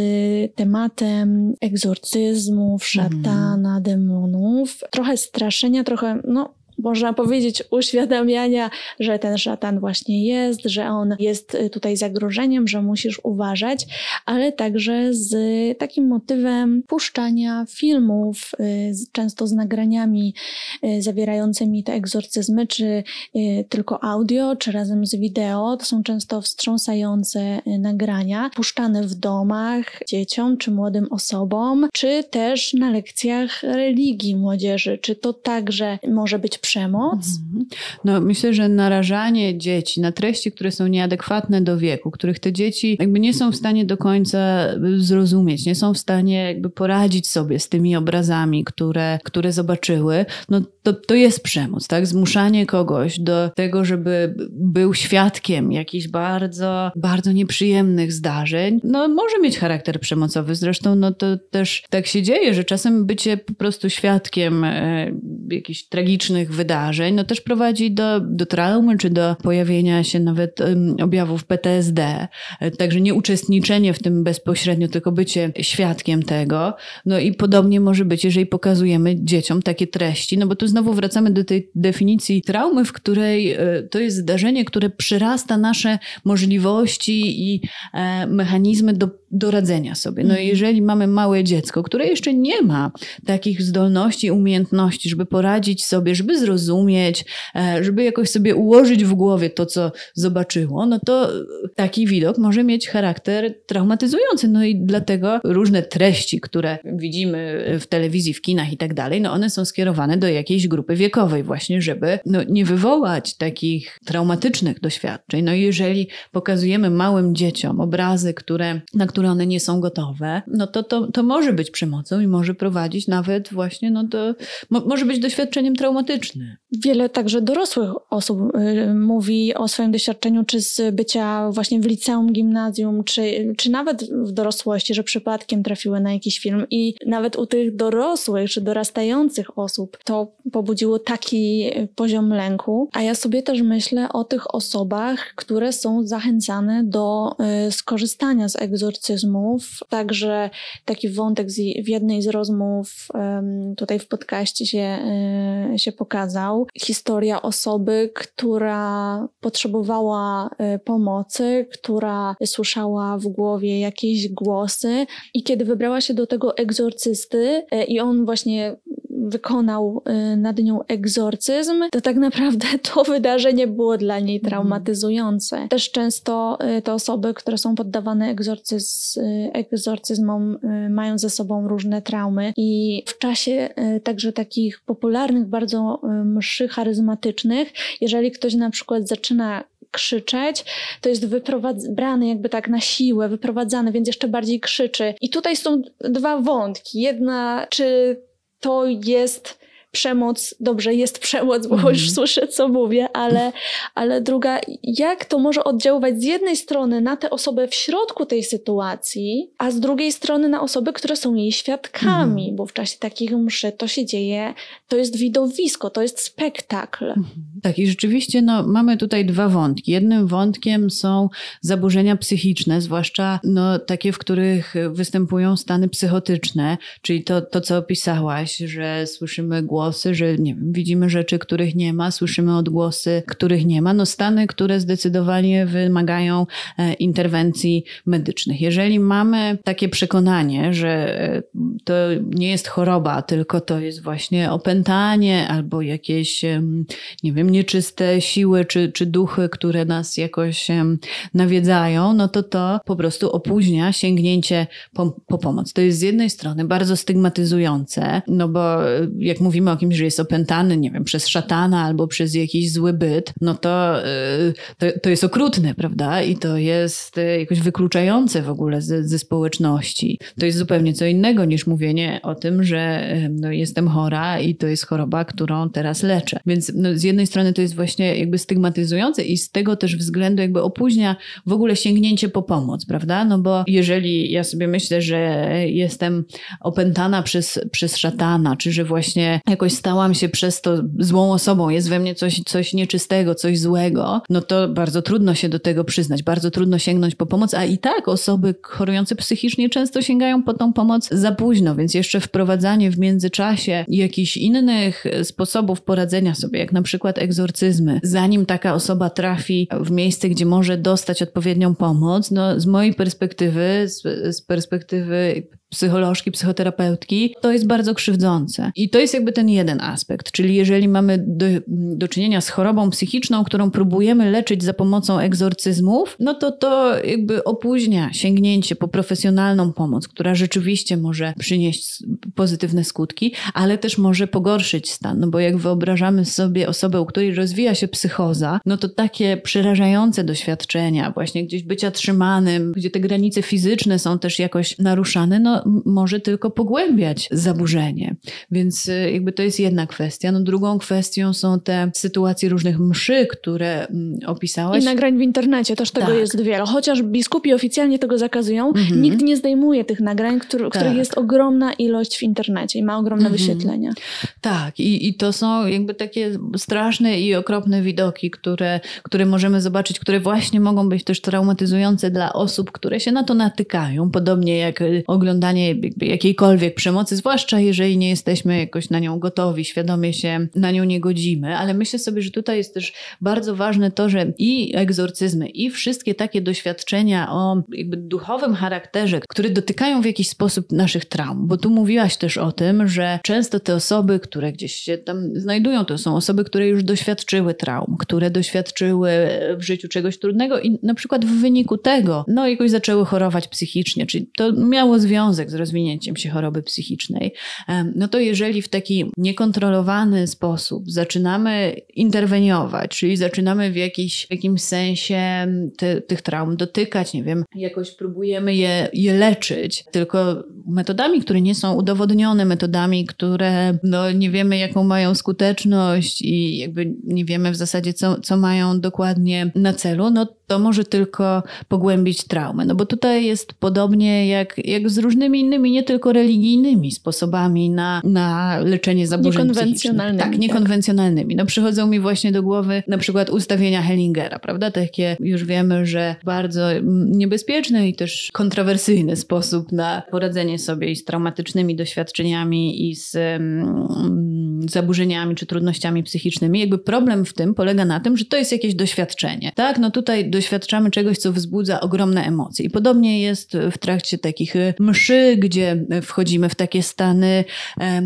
tematem egzorcyzmów, szatana, mm. demonów, trochę straszenia, trochę, no można powiedzieć, uświadamiania, że ten szatan właśnie jest, że on jest y, tutaj zagrożeniem, że musisz uważać, ale także z takim motywem puszczania filmów, y, często z nagraniami y, zawierającymi te egzorcyzmy, czy tylko audio, czy razem z wideo. To są często wstrząsające nagrania, puszczane w domach dzieciom czy młodym osobom, czy też na lekcjach religii młodzieży. Czy to także może być przemoc? Mhm. No, myślę, że narażanie dzieci na treści, które są nieadekwatne do wieku, których te dzieci jakby nie są w stanie do końca zrozumieć, nie są w stanie jakby poradzić sobie z tymi obrazami, które, które zobaczyły, no to, to jest przemoc, tak? Zmuszanie kogoś do tego, żeby był świadkiem jakichś bardzo, bardzo nieprzyjemnych zdarzeń, no może mieć charakter przemocowy. Zresztą no to też tak się dzieje, że czasem bycie po prostu świadkiem e, jakichś tragicznych wydarzeń, no też prowadzi do, do traumy, czy do pojawienia się nawet um, objawów PTSD. Także nie uczestniczenie w tym bezpośrednio, tylko bycie świadkiem tego. No i podobnie może być, jeżeli pokazujemy dzieciom takie treści, no bo tu znowu wracamy do tej definicji traumy, w której e, to jest zdarzenie, które przyrasta nasze możliwości i e, mechanizmy do, do radzenia sobie. No mhm. jeżeli mamy małe dziecko, które jeszcze nie ma takich zdolności, umiejętności, żeby poradzić sobie, żeby zrozumieć, e, żeby jakoś sobie ułożyć w głowie to, co zobaczyło, no to taki widok może mieć charakter traumatyzujący. No i dlatego różne treści, które widzimy w telewizji, w kinach i tak dalej, no one są skierowane do jakiejś grupy wiekowej właśnie, żeby no, nie wywołać takich traumatycznych doświadczeń. No i jeżeli pokazujemy małym dzieciom obrazy, które, na które one nie są gotowe, no to, to, to może być przemocą i może prowadzić nawet właśnie no do, mo, może być doświadczeniem traumatycznym. Wiele także dorosłych osób y, mówi o swoim doświadczeniu, czy z bycia właśnie w liceum, gimnazjum, czy, czy nawet w dorosłości, że przypadkiem trafiły na jakiś film i nawet u tych dorosłych, czy dorastających osób to pobudziło taki poziom lęku. A ja sobie też myślę o tych osobach, które są zachęcane do y, skorzystania z egzorcyzmów. Także taki wątek w jednej z rozmów tutaj w podcaście się, y, się pokazał. Historia osoby, która potrzebowała y, pomocy, która słyszała w głowie jakieś głosy i kiedy wybrała się do tego egzorcysty i on właśnie wykonał y, nad nią egzorcyzm, to tak naprawdę to wydarzenie było dla niej mhm. traumatyzujące. Też często y, te osoby, które są poddawane egzorcyz, y, egzorcyzmom, mają ze sobą różne traumy i w czasie także takich popularnych bardzo mszy charyzmatycznych, jeżeli ktoś na przykład zaczyna krzyczeć, to jest wyprowadzany jakby tak na siłę, wyprowadzany, więc jeszcze bardziej krzyczy. I tutaj są dwa wątki. Jedna, czy to jest przemoc, dobrze, jest przemoc, bo mm. już słyszę, co mówię, ale, ale druga, jak to może oddziaływać z jednej strony na tę osobę w środku tej sytuacji, a z drugiej strony na osoby, które są jej świadkami, mm. bo w czasie takich mszy to się dzieje, to jest widowisko, to jest spektakl. Mm. Tak, i rzeczywiście no, mamy tutaj dwa wątki. Jednym wątkiem są zaburzenia psychiczne, zwłaszcza no, takie, w których występują stany psychotyczne, czyli to, to co opisałaś, że słyszymy głos że nie wiem, widzimy rzeczy, których nie ma, słyszymy odgłosy, których nie ma. No stany, które zdecydowanie wymagają e, interwencji medycznych. Jeżeli mamy takie przekonanie, że e, to nie jest choroba, tylko to jest właśnie opętanie albo jakieś, nie wiem, nieczyste siły czy, czy duchy, które nas jakoś nawiedzają, no to to po prostu opóźnia sięgnięcie po, po pomoc. To jest z jednej strony bardzo stygmatyzujące, no bo e, jak mówimy o kimś, że jest opętany, nie wiem, przez szatana albo przez jakiś zły byt, no to, e, to, to jest okrutne, prawda? I to jest e, jakoś wykluczające w ogóle ze, ze społeczności. To jest zupełnie co innego niż mówienie o tym, że no, jestem chora i to jest choroba, którą teraz leczę. Więc no, z jednej strony to jest właśnie jakby stygmatyzujące i z tego też względu jakby opóźnia w ogóle sięgnięcie po pomoc, prawda? No bo jeżeli ja sobie myślę, że jestem opętana przez, przez szatana, czy że właśnie jakoś stałam się przez to złą osobą, jest we mnie coś, coś nieczystego, coś złego, no to bardzo trudno się do tego przyznać, bardzo trudno sięgnąć po pomoc, a i tak osoby chorujące psychicznie często sięgają po tą pomoc za późno, więc jeszcze wprowadzanie w międzyczasie jakichś innych sposobów poradzenia sobie, jak na przykład egzorcyzmy, zanim taka osoba trafi w miejsce, gdzie może dostać odpowiednią pomoc, no z mojej perspektywy, z, z perspektywy psycholożki, psychoterapeutki, to jest bardzo krzywdzące. I to jest jakby ten jeden aspekt, czyli jeżeli mamy do, do czynienia z chorobą psychiczną, którą próbujemy leczyć za pomocą egzorcyzmów, no to to jakby opóźnia sięgnięcie po profesjonalną pomoc, która rzeczywiście może przynieść pozytywne skutki, ale też może pogorszyć stan, no bo jak wyobrażamy sobie osobę, u której rozwija się psychoza, no to takie przerażające doświadczenia, właśnie gdzieś bycia trzymanym, gdzie te granice fizyczne są też jakoś naruszane, no może tylko pogłębiać zaburzenie. Więc y, jakby to jest jedna kwestia. No drugą kwestią są te sytuacje różnych mszy, które opisałaś. I nagrań w internecie też tego tak. jest wiele. Chociaż biskupi oficjalnie tego zakazują, mhm. nikt nie zdejmuje tych nagrań, który, tak. których jest ogromna ilość w internecie i ma ogromne mhm. wyświetlenia. Tak, I, i to są jakby takie straszne i okropne widoki, które, które możemy zobaczyć, które właśnie mogą być też traumatyzujące dla osób, które się na to natykają. Podobnie jak oglądają jakiejkolwiek przemocy, zwłaszcza jeżeli nie jesteśmy jakoś na nią gotowi, świadomie się na nią nie godzimy, ale myślę sobie, że tutaj jest też bardzo ważne to, że i egzorcyzmy, i wszystkie takie doświadczenia o jakby duchowym charakterze, które dotykają w jakiś sposób naszych traum, bo tu mówiłaś też o tym, że często te osoby, które gdzieś się tam znajdują, to są osoby, które już doświadczyły traum, które doświadczyły w życiu czegoś trudnego i na przykład w wyniku tego, no jakoś zaczęły chorować psychicznie, czyli to miało związek związek z rozwinięciem się choroby psychicznej, no to jeżeli w taki niekontrolowany sposób zaczynamy interweniować, czyli zaczynamy w, jakiś, w jakimś sensie te, tych traum dotykać, nie wiem, jakoś próbujemy je, je leczyć, tylko metodami, które nie są udowodnione, metodami, które no, nie wiemy, jaką mają skuteczność i jakby nie wiemy w zasadzie, co, co mają dokładnie na celu, no to może tylko pogłębić traumę. No bo tutaj jest podobnie jak, jak z różnymi innymi, nie tylko religijnymi sposobami na, na leczenie zaburzeń Niekonwencjonalnymi. Tak, niekonwencjonalnymi. No przychodzą mi właśnie do głowy na przykład ustawienia Hellingera, prawda? Takie już wiemy, że bardzo niebezpieczny i też kontrowersyjny sposób na poradzenie sobie z traumatycznymi doświadczeniami i z um, zaburzeniami czy trudnościami psychicznymi. Jakby problem w tym polega na tym, że to jest jakieś doświadczenie. Tak, no tutaj doświadczamy czegoś, co wzbudza ogromne emocje. I podobnie jest w trakcie takich y, gdzie wchodzimy w takie stany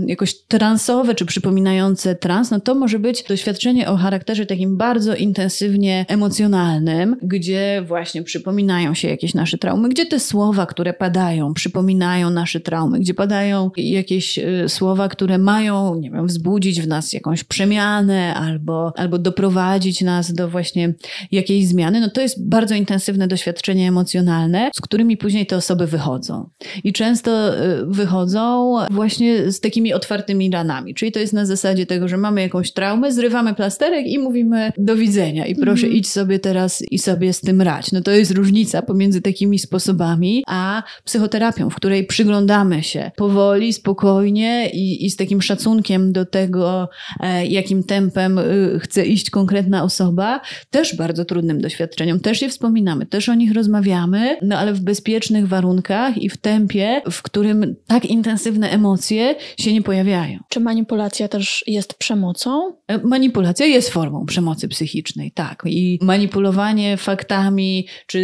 jakoś transowe, czy przypominające trans, no to może być doświadczenie o charakterze takim bardzo intensywnie emocjonalnym, gdzie właśnie przypominają się jakieś nasze traumy, gdzie te słowa, które padają, przypominają nasze traumy, gdzie padają jakieś y, słowa, które mają, nie wiem, wzbudzić w nas jakąś przemianę albo, albo doprowadzić nas do właśnie jakiejś zmiany, no to jest bardzo intensywne doświadczenie emocjonalne, z którymi później te osoby wychodzą. I często y, wychodzą właśnie z takimi otwartymi ranami. Czyli to jest na zasadzie tego, że mamy jakąś traumę, zrywamy plasterek i mówimy do widzenia i proszę mm. idź sobie teraz i sobie z tym rać. No to jest różnica pomiędzy takimi sposobami, a psychoterapią, w której przyglądamy się powoli, spokojnie i, i z takim szacunkiem do tego, e, jakim tempem y, chce iść konkretna osoba, też bardzo trudnym doświadczeniom. Też je wspominamy, też o nich rozmawiamy, no ale w bezpiecznych warunkach i w tempie, w którym tak intensywne emocje się nie pojawiają. Czy manipulacja też jest przemocą? E, manipulacja jest formą przemocy psychicznej, tak. I manipulowanie faktami, czy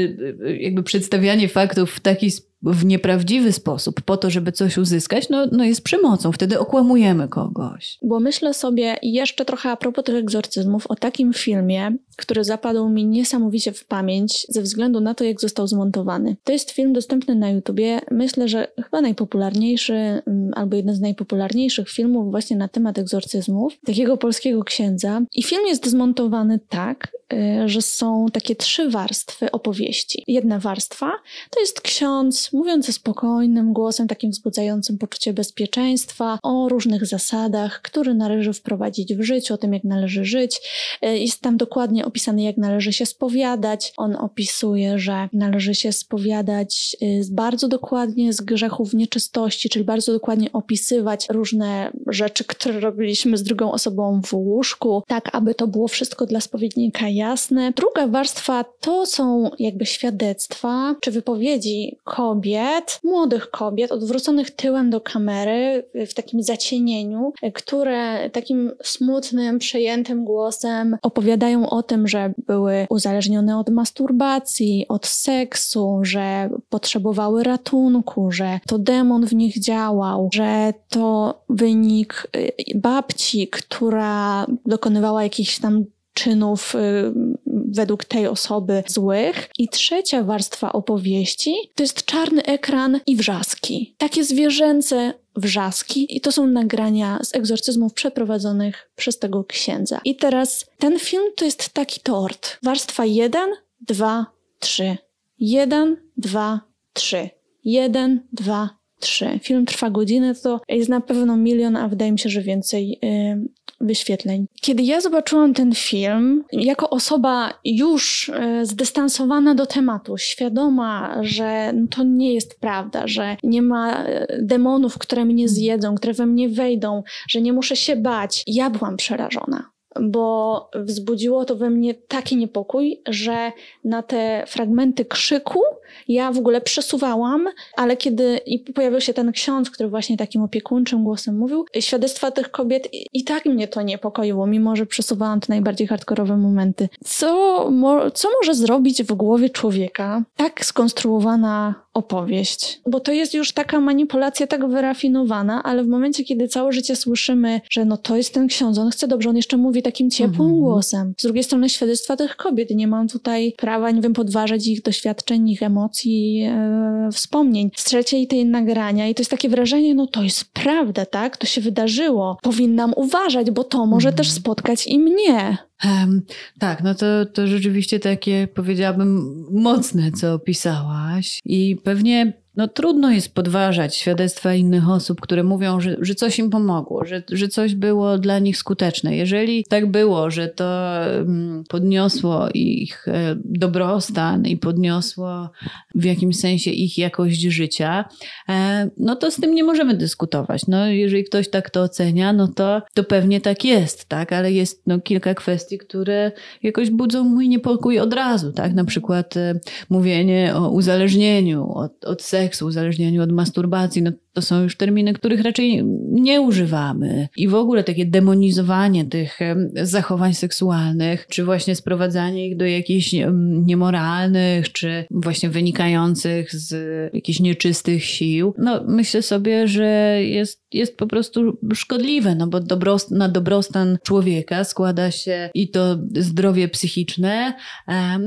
y, jakby przedstawianie faktów w taki sposób, w nieprawdziwy sposób po to, żeby coś uzyskać, no, no jest przemocą. Wtedy okłamujemy kogoś. Bo myślę sobie jeszcze trochę a propos tych egzorcyzmów o takim filmie, który zapadł mi niesamowicie w pamięć ze względu na to, jak został zmontowany. To jest film dostępny na YouTubie. Myślę, że chyba najpopularniejszy mm, albo jeden z najpopularniejszych filmów właśnie na temat egzorcyzmów, takiego polskiego księdza. I film jest zmontowany tak, y, że są takie trzy warstwy opowieści. Jedna warstwa to jest ksiądz mówiący spokojnym głosem, takim wzbudzającym poczucie bezpieczeństwa, o różnych zasadach, które należy wprowadzić w życiu, o tym, jak należy żyć. Y, jest tam dokładnie opisany, jak należy się spowiadać. On opisuje, że należy się spowiadać y, bardzo dokładnie z grzechów nieczystości, czyli bardzo dokładnie opisywać różne rzeczy, które robiliśmy z drugą osobą w łóżku, tak aby to było wszystko dla spowiednika jasne. Druga warstwa to są jakby świadectwa czy wypowiedzi kobiet, młodych kobiet, odwróconych tyłem do kamery w takim zacienieniu, które takim smutnym, przejętym głosem opowiadają o tym, tym, że były uzależnione od masturbacji, od seksu, że potrzebowały ratunku, że to demon w nich działał, że to wynik y, babci, która dokonywała jakichś tam czynów y, według tej osoby złych. I trzecia warstwa opowieści to jest czarny ekran i wrzaski. Takie zwierzęce wrzaski i to są nagrania z egzorcyzmów przeprowadzonych przez tego księdza. I teraz ten film to jest taki tort. Warstwa 1, 2, 3. 1, 2, 3. 1, 2, 3. Film trwa godzinę, to jest na pewno milion, a wydaje mi się, że więcej yy, wyświetleń. Kiedy ja zobaczyłam ten film, jako osoba już yy, zdystansowana do tematu, świadoma, że to nie jest prawda, że nie ma yy, demonów, które mnie zjedzą, które we mnie wejdą, że nie muszę się bać, ja byłam przerażona bo wzbudziło to we mnie taki niepokój, że na te fragmenty krzyku ja w ogóle przesuwałam, ale kiedy i pojawił się ten ksiądz, który właśnie takim opiekuńczym głosem mówił, świadectwa tych kobiet i, i tak mnie to niepokoiło, mimo że przesuwałam te najbardziej hardkorowe momenty. Co, mo, co może zrobić w głowie człowieka tak skonstruowana opowieść? Bo to jest już taka manipulacja tak wyrafinowana, ale w momencie, kiedy całe życie słyszymy, że no to jest ten ksiądz, on chce dobrze, on jeszcze mówi takim ciepłym -hmm. głosem. Z drugiej strony świadectwa tych kobiet. Nie mam tutaj prawa, nie wiem, podważać ich doświadczeń, ich emocji, emocji, e, wspomnień. Z trzeciej tej nagrania i to jest takie wrażenie, no to jest prawda, tak? To się wydarzyło. Powinnam uważać, bo to może mm. też spotkać i mnie. Um, tak, no to, to rzeczywiście takie, powiedziałabym, mocne, co opisałaś. I pewnie no trudno jest podważać świadectwa innych osób, które mówią, że, że coś im pomogło, że, że coś było dla nich skuteczne. Jeżeli tak było, że to mm, podniosło ich e, dobrostan i podniosło w jakimś sensie ich jakość życia, e, no to z tym nie możemy dyskutować. No, jeżeli ktoś tak to ocenia, no to, to pewnie tak jest, tak? Ale jest no, kilka kwestii, które jakoś budzą mój niepokój od razu, tak? Na przykład e, mówienie o uzależnieniu od, od seksu, seksu, uzależnieniu od masturbacji, no to są już terminy, których raczej nie używamy. I w ogóle takie demonizowanie tych zachowań seksualnych, czy właśnie sprowadzanie ich do jakichś niemoralnych, czy właśnie wynikających z jakichś nieczystych sił, no myślę sobie, że jest, jest po prostu szkodliwe, no bo dobrost na dobrostan człowieka składa się i to zdrowie psychiczne,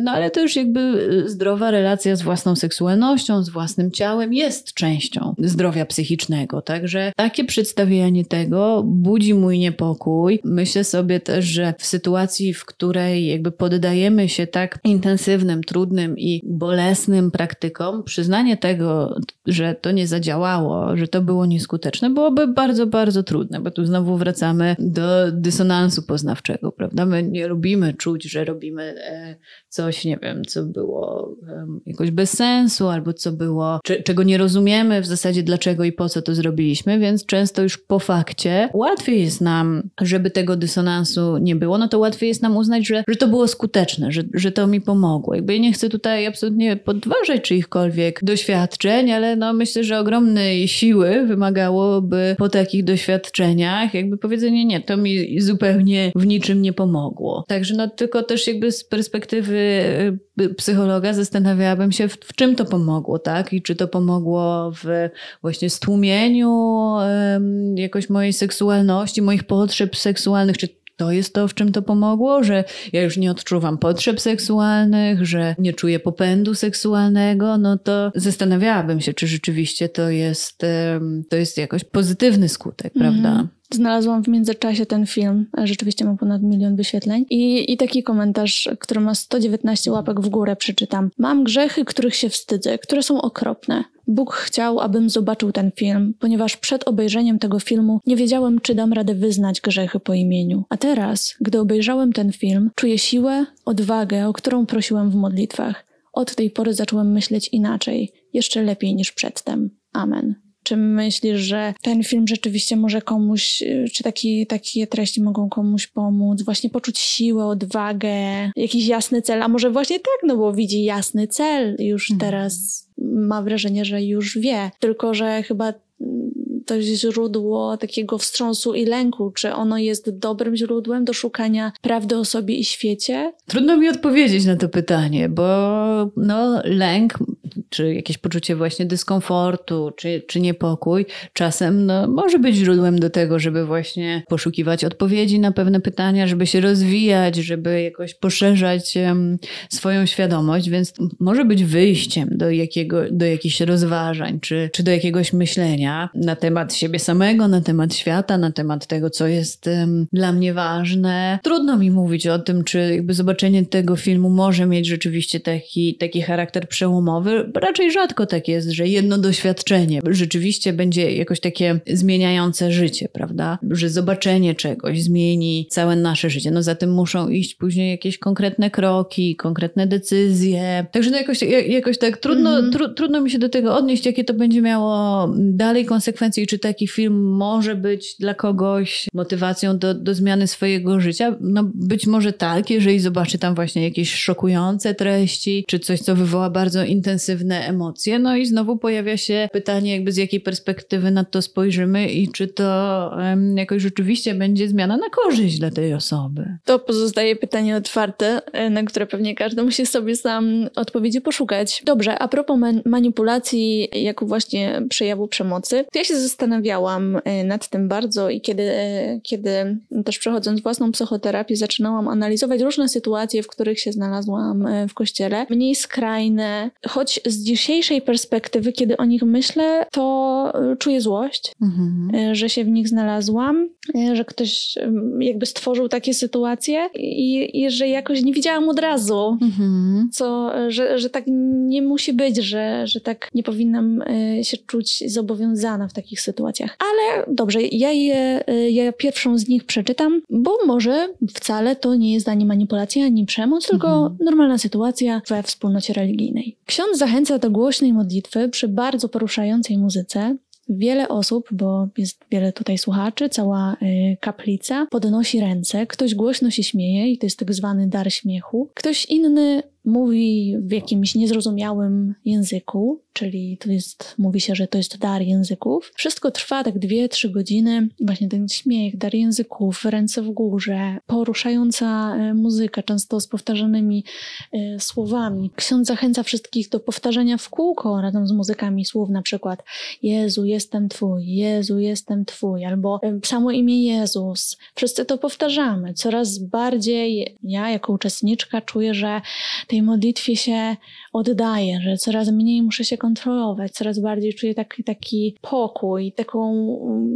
no ale też jakby zdrowa relacja z własną seksualnością, z własnym ciałem jest częścią zdrowia psychicznego psychicznego. Także takie przedstawianie tego budzi mój niepokój. Myślę sobie też, że w sytuacji, w której jakby poddajemy się tak intensywnym, trudnym i bolesnym praktykom, przyznanie tego, że to nie zadziałało, że to było nieskuteczne, byłoby bardzo, bardzo trudne, bo tu znowu wracamy do dysonansu poznawczego, prawda? My nie lubimy czuć, że robimy e, coś, nie wiem, co było jakoś bez sensu, albo co było, czego nie rozumiemy w zasadzie dlaczego i po co to zrobiliśmy, więc często już po fakcie łatwiej jest nam, żeby tego dysonansu nie było, no to łatwiej jest nam uznać, że, że to było skuteczne, że, że to mi pomogło. Jakby ja nie chcę tutaj absolutnie podważać czyichkolwiek doświadczeń, ale no myślę, że ogromnej siły wymagałoby po takich doświadczeniach jakby powiedzenie nie, to mi zupełnie w niczym nie pomogło. Także no tylko też jakby z perspektywy y, psychologa zastanawiałabym się, w, w czym to pomogło, tak? I czy to pomogło w właśnie stłumieniu um, jakoś mojej seksualności, moich potrzeb seksualnych, czy to jest to, w czym to pomogło, że ja już nie odczuwam potrzeb seksualnych, że nie czuję popędu seksualnego, no to zastanawiałabym się, czy rzeczywiście to jest, to jest jakoś pozytywny skutek, mm -hmm. prawda? Znalazłam w międzyczasie ten film, rzeczywiście ma ponad milion wyświetleń. I, I taki komentarz, który ma 119 łapek w górę, przeczytam. Mam grzechy, których się wstydzę, które są okropne. Bóg chciał, abym zobaczył ten film, ponieważ przed obejrzeniem tego filmu nie wiedziałem, czy dam radę wyznać grzechy po imieniu. A teraz, gdy obejrzałem ten film, czuję siłę, odwagę, o którą prosiłem w modlitwach. Od tej pory zacząłem myśleć inaczej, jeszcze lepiej niż przedtem. Amen. Czy myślisz, że ten film rzeczywiście może komuś, czy taki, takie treści mogą komuś pomóc, właśnie poczuć siłę, odwagę, jakiś jasny cel, a może właśnie tak, no bo widzi jasny cel, już mhm. teraz ma wrażenie, że już wie, tylko że chyba to jest źródło takiego wstrząsu i lęku. Czy ono jest dobrym źródłem do szukania prawdy o sobie i świecie? Trudno mi odpowiedzieć na to pytanie, bo no, lęk czy jakieś poczucie właśnie dyskomfortu, czy, czy niepokój, czasem no, może być źródłem do tego, żeby właśnie poszukiwać odpowiedzi na pewne pytania, żeby się rozwijać, żeby jakoś poszerzać um, swoją świadomość, więc może być wyjściem do, jakiego, do jakichś rozważań, czy, czy do jakiegoś myślenia na temat siebie samego, na temat świata, na temat tego, co jest um, dla mnie ważne. Trudno mi mówić o tym, czy jakby zobaczenie tego filmu może mieć rzeczywiście taki, taki charakter przełomowy, raczej rzadko tak jest, że jedno doświadczenie rzeczywiście będzie jakoś takie zmieniające życie, prawda? Że zobaczenie czegoś zmieni całe nasze życie. No za tym muszą iść później jakieś konkretne kroki, konkretne decyzje. Także no jakoś, jakoś tak trudno, mm tru, trudno mi się do tego odnieść, jakie to będzie miało dalej konsekwencje i czy taki film może być dla kogoś motywacją do, do zmiany swojego życia. No być może tak, jeżeli zobaczy tam właśnie jakieś szokujące treści, czy coś, co wywoła bardzo intensywne emocje. No i znowu pojawia się pytanie, jakby z jakiej perspektywy na to spojrzymy i czy to jakoś rzeczywiście będzie zmiana na korzyść dla tej osoby. To pozostaje pytanie otwarte, e, na które pewnie każdy musi sobie sam odpowiedzi poszukać. Dobrze, a propos man manipulacji jako właśnie przejawu przemocy, ja się zastanawiałam e, nad tym bardzo i kiedy, e, kiedy też przechodząc własną psychoterapię zaczynałam analizować różne sytuacje, w których się znalazłam w kościele, mniej skrajne, choć z dzisiejszej perspektywy, kiedy o nich myślę, to e, czuję złość, mhm. E, że się w nich znalazłam, e, że ktoś jakby stworzył takie sytuacje i, i że jakoś nie widziałam od razu, mhm. co, że, że tak nie musi być, że, że tak nie powinnam się czuć zobowiązana w takich sytuacjach. Ale dobrze, ja je, ja pierwszą z nich przeczytam, bo może wcale to nie jest ani manipulacja, ani przemoc, tylko mhm. normalna sytuacja we wspólnocie religijnej. Ksiądz zachęca do głośnej modlitwy przy bardzo poruszającej muzyce. Wiele osób, bo jest wiele tutaj słuchaczy, cała y, kaplica podnosi ręce, ktoś głośno się śmieje i to jest tak zwany dar śmiechu. Ktoś inny mówi w jakimś niezrozumiałym języku, czyli to jest, mówi się, że to jest dar języków. Wszystko trwa tak dwie, trzy godziny. Właśnie ten śmiech, dar języków, ręce w górze, poruszająca e, muzyka, często z powtarzanymi e, słowami. Ksiądz zachęca wszystkich do powtarzania w kółko razem z muzykami słów, na przykład Jezu, jestem Twój, Jezu, jestem Twój, albo e, samo imię Jezus. Wszyscy to powtarzamy. Coraz bardziej ja jako uczestniczka czuję, że tej modlitwie się oddaję, że coraz mniej muszę się kontrolować, coraz bardziej czuję taki, taki pokój, taką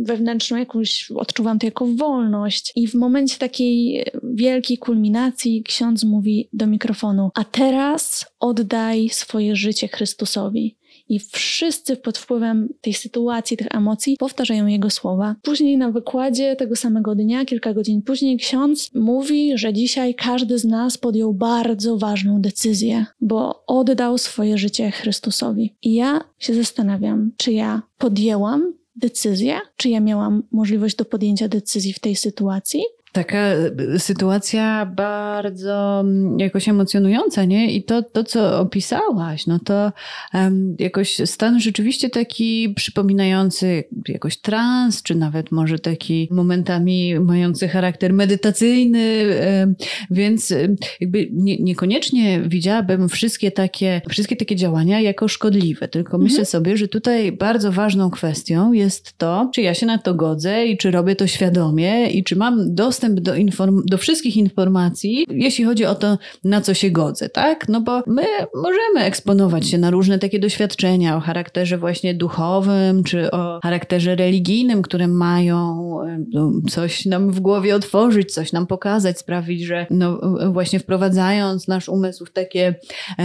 wewnętrzną jakąś, odczuwam to jako wolność. I w momencie takiej wielkiej kulminacji ksiądz mówi do mikrofonu, a teraz oddaj swoje życie Chrystusowi. I wszyscy pod wpływem tej sytuacji, tych emocji powtarzają jego słowa. Później na wykładzie tego samego dnia, kilka godzin później, ksiądz mówi, że dzisiaj każdy z nas podjął bardzo ważną decyzję, bo oddał swoje życie Chrystusowi. I ja się zastanawiam, czy ja podjęłam decyzję, czy ja miałam możliwość do podjęcia decyzji w tej sytuacji, Taka e, sytuacja bardzo mm, jakoś emocjonująca, nie? I to, to co opisałaś, no to um, jakoś stan rzeczywiście taki przypominający jakoś trans, czy nawet może taki momentami mający charakter medytacyjny, um, więc jakby nie, niekoniecznie widziałabym wszystkie takie, wszystkie takie działania jako szkodliwe, tylko mhm. myślę sobie, że tutaj bardzo ważną kwestią jest to, czy ja się na to godzę i czy robię to świadomie i czy mam dostęp dostęp do, inform- do wszystkich informacji, jeśli chodzi o to, na co się godzę, tak? No bo my możemy eksponować się na różne takie doświadczenia o charakterze właśnie duchowym, czy o charakterze religijnym, które mają no, coś nam w głowie otworzyć, coś nam pokazać, sprawić, że no, właśnie wprowadzając nasz umysł w takie,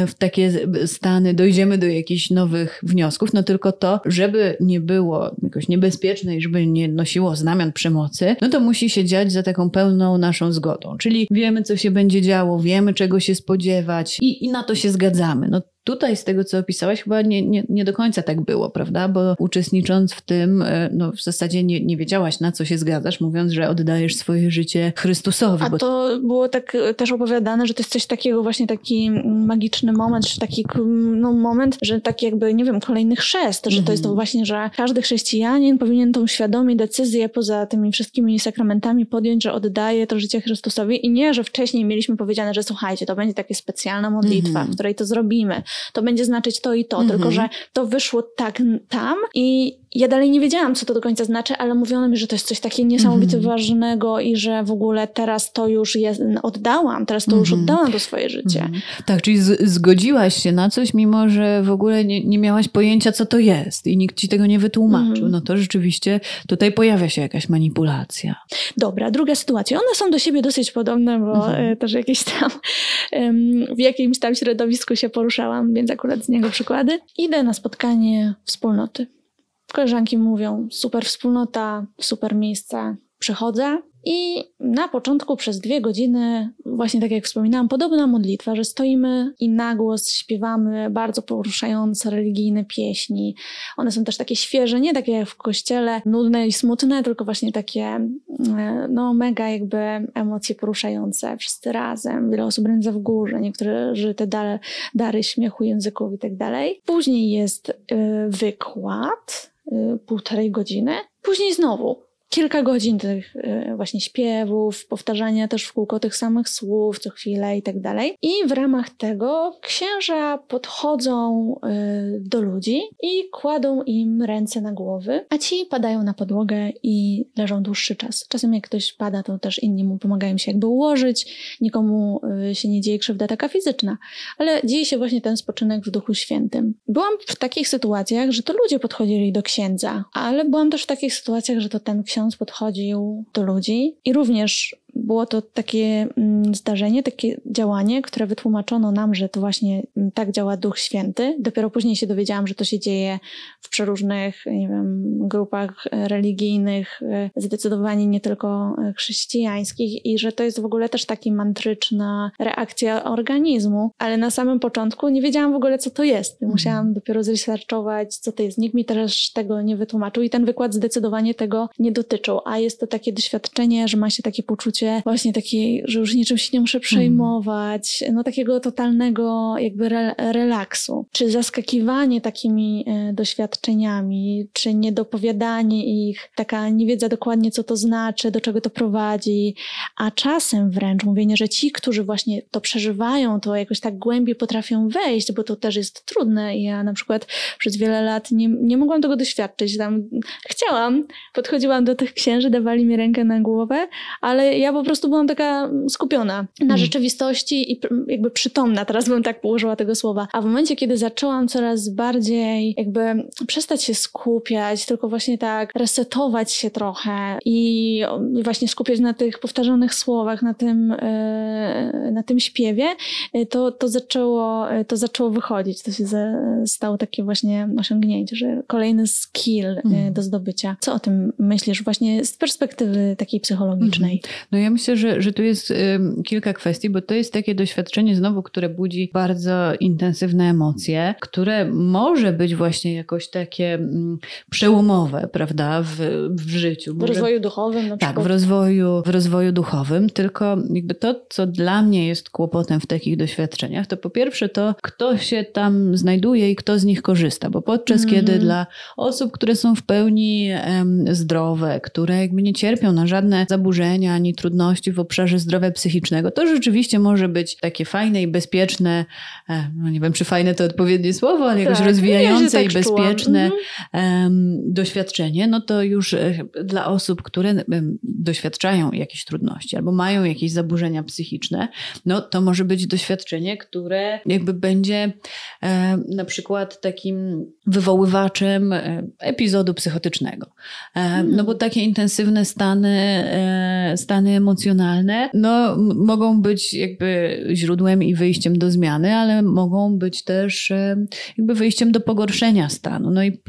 w takie stany, dojdziemy do jakichś nowych wniosków, no tylko to, żeby nie było jakoś niebezpieczne i żeby nie nosiło znamion przemocy, no to musi się dziać za taką pełną naszą zgodą. Czyli wiemy, co się będzie działo, wiemy, czego się spodziewać i, i na to się zgadzamy. No Tutaj z tego, co opisałaś, chyba nie, nie, nie do końca tak było, prawda? Bo uczestnicząc w tym, e, no w zasadzie nie, nie wiedziałaś, na co się zgadzasz, mówiąc, że oddajesz swoje życie Chrystusowi. A bo... to było tak e, też opowiadane, że to jest coś takiego, właśnie taki magiczny moment, czy taki no, moment, że tak jakby, nie wiem, kolejny chrzest, że to jest to mhm. właśnie, że każdy chrześcijanin powinien tą świadomie decyzję poza tymi wszystkimi sakramentami podjąć, że oddaje to życie Chrystusowi i nie, że wcześniej mieliśmy powiedziane, że słuchajcie, to będzie taka specjalna modlitwa, mm -hmm. w której to zrobimy, to będzie znaczyć to i to, -hmm. tylko że to wyszło tak tam i ja dalej nie wiedziałam, co to do końca znaczy, ale mówiono mi, że to jest coś takiego niesamowicie mm -hmm. ważnego i że w ogóle teraz to już jest, oddałam, teraz to mm -hmm. już mhm. oddałam to swoje życie. Mm -hmm. Tak, czyli zgodziłaś się na coś, mimo że w ogóle nie, nie miałaś pojęcia, co to jest i nikt ci tego nie wytłumaczył. Mhm. No to rzeczywiście tutaj pojawia się jakaś manipulacja. Dobra, druga sytuacja. One są do siebie dosyć podobne, bo mhm. e, też jakieś tam w jakimś tam środowisku się poruszałam, więc akurat z niego przykłady. Idę na spotkanie wspólnoty Koleżanki mówią: super wspólnota, super miejsce. Przychodzę i na początku przez dwie godziny, właśnie tak jak wspominałam, podobna modlitwa, że stoimy i na głos śpiewamy bardzo poruszające religijne pieśni. One są też takie świeże, nie takie jak w kościele, nudne i smutne, tylko właśnie takie e, no mega jakby emocje poruszające. Wszyscy razem, wiele osób ręce w górze, niektórzy te dary, dary śmiechu, języków i tak dalej. Później jest yy, wykład, półtorej godziny. Później znowu kilka godzin tych y, właśnie śpiewów, powtarzania też w kółko tych samych słów co chwilę i tak dalej. I w ramach tego księża podchodzą y, do ludzi i kładą im ręce na głowy, a ci padają na podłogę i leżą dłuższy czas. Czasem jak ktoś pada, to też inni mu pomagają się jakby ułożyć, nikomu y, się nie dzieje krzywda taka fizyczna, ale dzieje się właśnie ten spoczynek w Duchu Świętym. Byłam w takich sytuacjach, że to ludzie podchodzili do księdza, ale byłam też w takich sytuacjach, że to ten ksiądz ksiądz podchodził do ludzi i również było to takie mm, zdarzenie, takie działanie, które wytłumaczono nam, że to właśnie mm, tak działa Duch Święty. Dopiero później się dowiedziałam, że to się dzieje w przeróżnych, nie wiem, grupach religijnych, e, zdecydowanie nie tylko e, chrześcijańskich i że to jest w ogóle też taka mantryczna reakcja organizmu, ale na samym początku nie wiedziałam w ogóle, co to jest. Mhm. Musiałam dopiero zresearchować, co to jest. Nikt mi też tego nie wytłumaczył i ten wykład zdecydowanie tego nie dotyczył, a jest to takie doświadczenie, że ma się takie poczucie właśnie takiej, że już niczym się nie muszę przejmować, no takiego totalnego jakby re, relaksu. Czy zaskakiwanie takimi e, doświadczeniami, czy niedopowiadanie ich, taka niewiedza dokładnie, co to znaczy, do czego to prowadzi, a czasem wręcz mówienie, że ci, którzy właśnie to przeżywają, to jakoś tak głębiej potrafią wejść, bo to też jest trudne. Ja na przykład przez wiele lat nie, nie mogłam tego doświadczyć. Tam chciałam, podchodziłam do tych księży, dawali mi rękę na głowę, ale ja po prostu byłam taka skupiona na mm. rzeczywistości i jakby przytomna, teraz bym tak położyła tego słowa. A w momencie, kiedy zaczęłam coraz bardziej jakby przestać się skupiać, tylko właśnie tak resetować się trochę i właśnie skupiać na tych powtarzanych słowach, na tym, e, na tym śpiewie, e, to, to, zaczęło, to zaczęło wychodzić. To się stało takie właśnie osiągnięcie, że kolejny skill mm. do zdobycia. Co o tym myślisz właśnie z perspektywy takiej psychologicznej? Mm. No ja myślę, że, że tu jest kilka kwestii, bo to jest takie doświadczenie znowu, które budzi bardzo intensywne emocje, które może być właśnie jakoś takie mm, przełomowe, prawda, w, w życiu. W rozwoju duchowym na przykład. Tak, w rozwoju, w rozwoju duchowym, tylko jakby to, co dla mnie jest kłopotem w takich doświadczeniach, to po pierwsze to, kto się tam znajduje i kto z nich korzysta, bo podczas mm. kiedy dla osób, które są w pełni um, zdrowe, które jakby nie cierpią na żadne zaburzenia ani trudności w obszarze zdrowia psychicznego, to rzeczywiście może być takie fajne i bezpieczne, e, no nie wiem, czy fajne to odpowiednie słowo, ale jakoś tak, rozwijające ja tak i bezpieczne um, doświadczenie, no to już e, dla osób, które doświadczają jakichś trudności albo mają jakieś zaburzenia psychiczne, no to może być doświadczenie, które jakby będzie e, na przykład takim wywoływaczem epizodu psychotycznego. No bo takie intensywne stany, stany emocjonalne, no mogą być jakby źródłem i wyjściem do zmiany, ale mogą być też e, jakby wyjściem do pogorszenia stanu. No i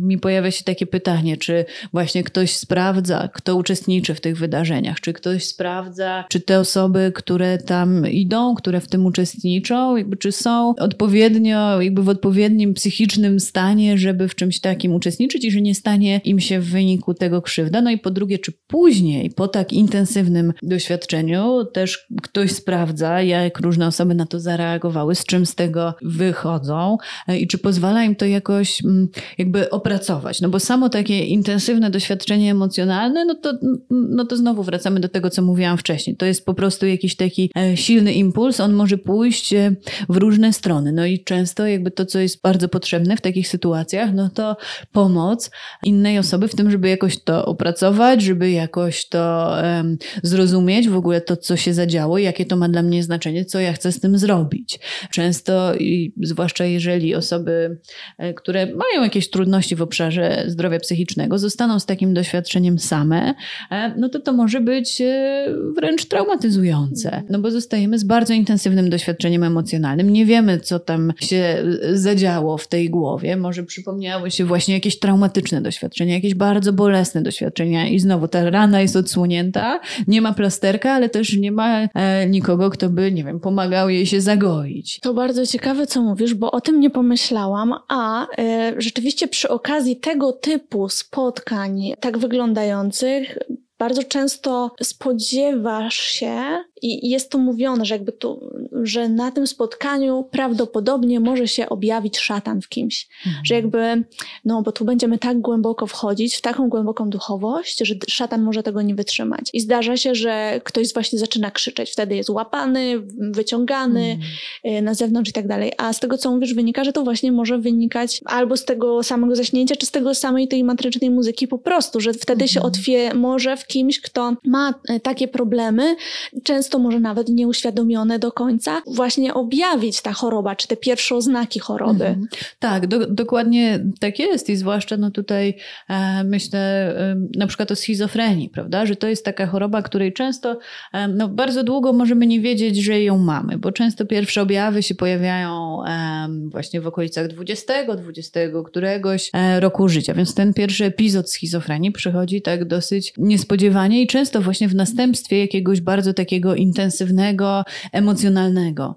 mi pojawia się takie pytanie, czy właśnie ktoś sprawdza, kto uczestniczy w tych wydarzeniach, czy ktoś sprawdza, czy te osoby, które tam idą, które w tym uczestniczą, jakby czy są odpowiednio, jakby w odpowiednim psychicznym stanie, żeby w czymś takim uczestniczyć i że nie stanie im się w wyniku tego krzywda. No i po drugie, czy później, po tak intensywnym doświadczeniu, też ktoś sprawdza, jak różne osoby na to zareagowały, z czym z tego wychodzą e, i czy pozwala im to jakoś mm, jakby opracować. No bo samo takie intensywne doświadczenie emocjonalne, no to, no to znowu wracamy do tego, co mówiłam wcześniej. To jest po prostu jakiś taki e, silny impuls, on może pójść e, w różne strony. No i często jakby to, co jest bardzo potrzebne w takich sytuacjach, no to pomoc innej osoby w tym, żeby jakoś to opracować, żeby jakoś to um, zrozumieć, w ogóle to, co się zadziało, jakie to ma dla mnie znaczenie, co ja chcę z tym zrobić. Często, i zwłaszcza jeżeli osoby, e, które mają jakieś trudności w obszarze zdrowia psychicznego, zostaną z takim doświadczeniem same, e, no to to może być e, wręcz traumatyzujące, no bo zostajemy z bardzo intensywnym doświadczeniem emocjonalnym. Nie wiemy, co tam się zadziało w tej głowie. Może przypomniały się właśnie jakieś traumatyczne doświadczenia, jakieś bardzo bolesne doświadczenia i znowu ta rana jest odsłonięta, nie ma plasterka, ale też nie ma e, nikogo, kto by, nie wiem, pomagał jej się zagoić. To bardzo ciekawe, co mówisz, bo o tym nie pomyślałam, a e, rzeczywiście przy okazji tego typu spotkań tak wyglądających bardzo często spodziewasz się, i jest to mówione, że jakby tu, że na tym spotkaniu prawdopodobnie może się objawić szatan w kimś. Mhm. Że jakby, no bo tu będziemy tak głęboko wchodzić, w taką głęboką duchowość, że szatan może tego nie wytrzymać. I zdarza się, że ktoś właśnie zaczyna krzyczeć. Wtedy jest łapany, wyciągany mhm. na zewnątrz i tak dalej. A z tego, co mówisz, wynika, że to właśnie może wynikać albo z tego samego zaśnięcia, czy z tego samej tej matrycznej muzyki po prostu, że wtedy mhm. się otwie, może w kimś, kto ma e, takie problemy, często często może nawet nieuświadomione do końca, właśnie objawić ta choroba, czy te pierwsze oznaki choroby. Mhm. Tak, do, dokładnie tak jest i zwłaszcza no tutaj e, myślę e, na przykład o schizofrenii, prawda, że to jest taka choroba, której często e, no, bardzo długo możemy nie wiedzieć, że ją mamy, bo często pierwsze objawy się pojawiają e, właśnie w okolicach 20, 20 któregoś e, roku życia, więc ten pierwszy epizod schizofrenii przychodzi tak dosyć niespodziewanie i często właśnie w następstwie jakiegoś bardzo takiego intensywnego, emocjonalnego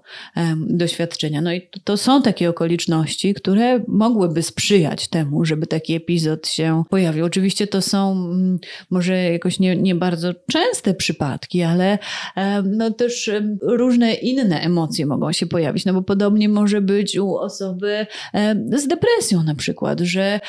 doświadczenia. No i to, są takie okoliczności, które mogłyby sprzyjać temu, żeby taki epizod się pojawił. Oczywiście to są może jakoś nie, nie bardzo częste przypadki, ale no też różne inne emocje mogą się pojawić, no bo podobnie może być u osoby z depresją na przykład, że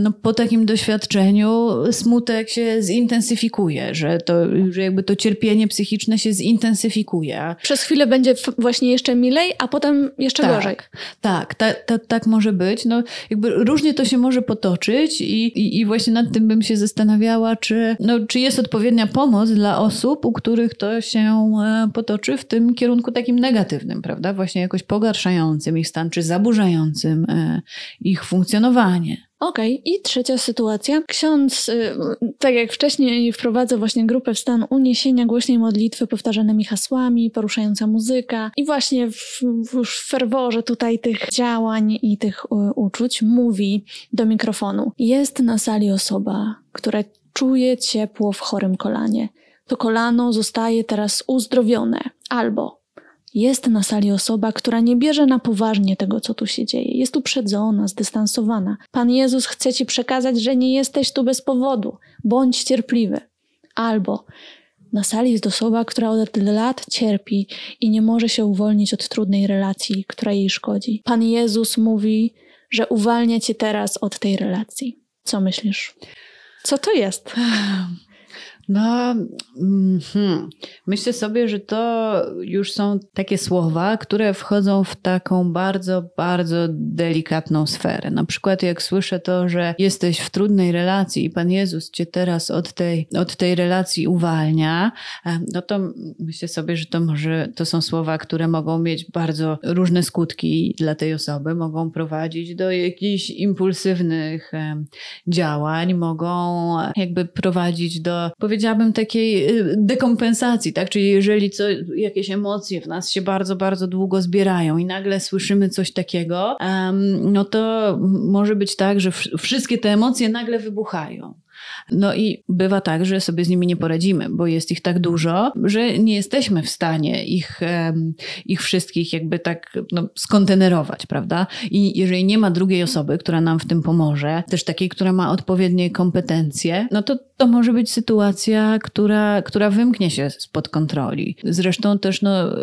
no po takim doświadczeniu smutek się zintensyfikuje, że to że jakby to cierpienie psychiczne się zintensyfikuje intensyfikuje. Przez chwilę będzie właśnie jeszcze milej, a potem jeszcze tak, gorzej. Tak, ta, ta, tak może być. No, jakby różnie to się może potoczyć i, i, i, właśnie nad tym bym się zastanawiała, czy, no, czy jest odpowiednia pomoc dla osób, u których to się e, potoczy w tym kierunku takim negatywnym, prawda? Właśnie jakoś pogarszającym ich stan, czy zaburzającym e, ich funkcjonowanie. Okej, okay. i trzecia sytuacja. Ksiądz, y, tak jak wcześniej, wprowadza właśnie grupę w stan uniesienia, głośnej modlitwy powtarzanymi hasłami, poruszająca muzyka. I właśnie w, w ferworze tutaj tych działań i tych uczuć mówi do mikrofonu. Jest na sali osoba, która czuje ciepło w chorym kolanie. To kolano zostaje teraz uzdrowione. Albo jest na sali osoba, która nie bierze na poważnie tego, co tu się dzieje. Jest uprzedzona, zdystansowana. Pan Jezus chce ci przekazać, że nie jesteś tu bez powodu. Bądź cierpliwy. Albo na sali jest osoba, która od lat cierpi i nie może się uwolnić od trudnej relacji, która jej szkodzi. Pan Jezus mówi, że uwalnia cię teraz od tej relacji. Co myślisz? Co to jest? No, hmm. myślę sobie, że to już są takie słowa, które wchodzą w taką bardzo, bardzo delikatną sferę. Na przykład, jak słyszę to, że jesteś w trudnej relacji i Pan Jezus cię teraz od tej, od tej relacji uwalnia, no to myślę sobie, że to może to są słowa, które mogą mieć bardzo różne skutki dla tej osoby, mogą prowadzić do jakichś impulsywnych działań, mogą jakby prowadzić do powiedziałabym, takiej y, dekompensacji, tak? Czyli jeżeli co, jakieś emocje w nas się bardzo, bardzo długo zbierają i nagle słyszymy coś takiego, no to może być tak, że wszystkie te emocje nagle wybuchają. No i bywa tak, że sobie z nimi nie poradzimy, bo jest ich tak dużo, że nie jesteśmy w stanie ich, ich wszystkich jakby tak no, skontenerować, prawda? I jeżeli nie ma drugiej osoby, która nam w tym pomoże, też takiej, która ma odpowiednie kompetencje, no to to może być sytuacja, która, która wymknie się spod kontroli. Zresztą też no,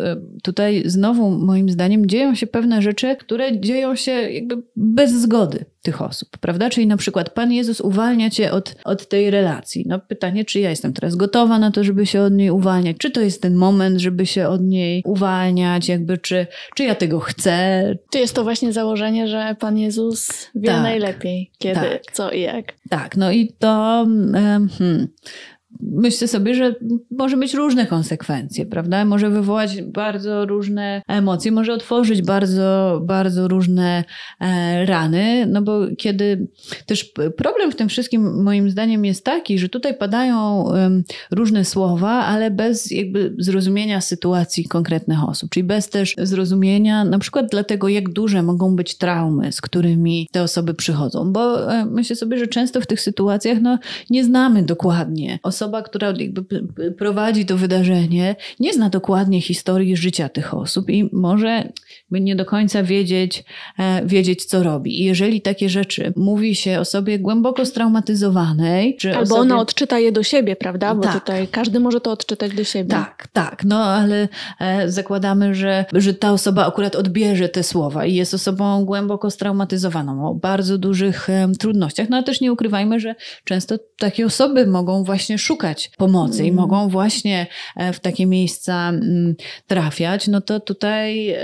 tutaj znowu moim zdaniem dzieją się pewne rzeczy, które dzieją się jakby bez zgody tych osób, prawda? Czyli na przykład Pan Jezus uwalnia cię od, od tej relacji. No pytanie, czy ja jestem teraz gotowa na to, żeby się od niej uwalniać? Czy to jest ten moment, żeby się od niej uwalniać? Jakby, czy, czy ja tego chcę? Czy jest to właśnie założenie, że Pan Jezus wie tak, najlepiej, kiedy, tak, co i jak? Tak, no i to... Hmm, myślę sobie, że może mieć różne konsekwencje, prawda? Może wywołać bardzo różne emocje, może otworzyć bardzo, bardzo różne e, rany, no bo kiedy też problem w tym wszystkim moim zdaniem jest taki, że tutaj padają różne słowa, ale bez jakby zrozumienia sytuacji konkretnych osób, czyli bez też zrozumienia na przykład dlatego, jak duże mogą być traumy, z którymi te osoby przychodzą, bo e, myślę sobie, że często w tych sytuacjach no, nie znamy dokładnie osoby, osoba, która prowadzi to wydarzenie, nie zna dokładnie historii życia tych osób i może nie do końca wiedzieć, e, wiedzieć co robi. I jeżeli takie rzeczy mówi się osobie głęboko straumatyzowanej, czy Albo osobie... ona odczyta je do siebie, prawda? Bo tak. tutaj każdy może to odczytać do siebie. Tak, tak. No ale e, zakładamy, że, że ta osoba akurat odbierze te słowa i jest osobą głęboko straumatyzowaną, o bardzo dużych e, trudnościach. No ale też nie ukrywajmy, że często takie osoby mogą właśnie szukać pomocy i mm. mogą właśnie w takie miejsca mm, trafiać, no to tutaj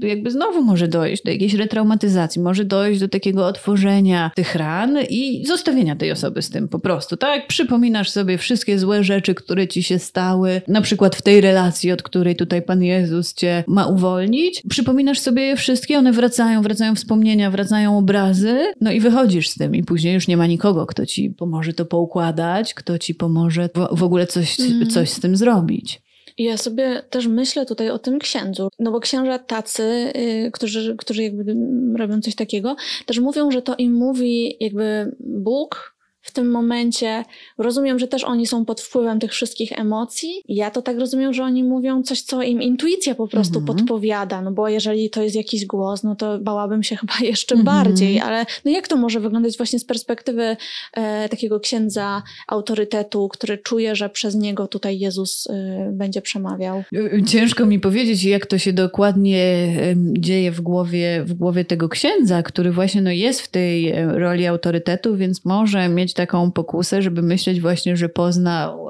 jakby znowu może dojść do jakiejś retraumatyzacji, może dojść do takiego otworzenia tych ran i zostawienia tej osoby z tym po prostu. Tak, przypominasz sobie wszystkie złe rzeczy, które ci się stały, na przykład w tej relacji, od której tutaj Pan Jezus cię ma uwolnić. Przypominasz sobie je wszystkie, one wracają, wracają wspomnienia, wracają obrazy, no i wychodzisz z tym i później już nie ma nikogo, kto ci pomoże to poukładać, kto ci pomoże w ogóle coś, mm. coś z tym zrobić. Ja sobie też myślę tutaj o tym księdzu, no bo księża tacy, yy, którzy, którzy jakby robią coś takiego, też mówią, że to im mówi jakby Bóg, w tym momencie. Rozumiem, że też oni są pod wpływem tych wszystkich emocji. Ja to tak rozumiem, że oni mówią coś, co im intuicja po prostu mhm. podpowiada, no bo jeżeli to jest jakiś głos, no to bałabym się chyba jeszcze mhm. bardziej, ale no jak to może wyglądać właśnie z perspektywy e, takiego księdza autorytetu, który czuje, że przez niego tutaj Jezus e, będzie przemawiał? Ciężko mi powiedzieć, jak to się dokładnie dzieje w głowie, w głowie tego księdza, który właśnie no, jest w tej e, roli autorytetu, więc może mieć mieć taką pokusę, żeby myśleć właśnie, że poznał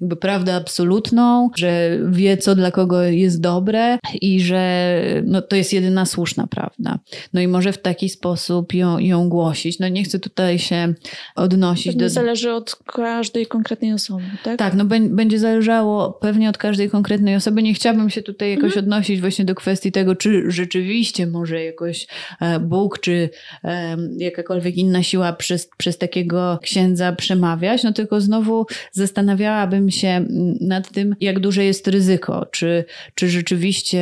jakby prawdę absolutną, że wie, co dla kogo jest dobre i że no, to jest jedyna słuszna prawda. No i może w taki sposób ją, ją głosić. No nie chcę tutaj się odnosić Pewnie do... zależy od każdej konkretnej osoby, tak? Tak, no będzie zależało pewnie od każdej konkretnej osoby. Nie chciałabym się tutaj jakoś mhm. odnosić właśnie do kwestii tego, czy rzeczywiście może jakoś e, Bóg, czy jakakolwiek inna siła przez, przez takiego księdza przemawiać, no tylko znowu zastanawiałabym się nad tym, jak duże jest ryzyko, czy, czy rzeczywiście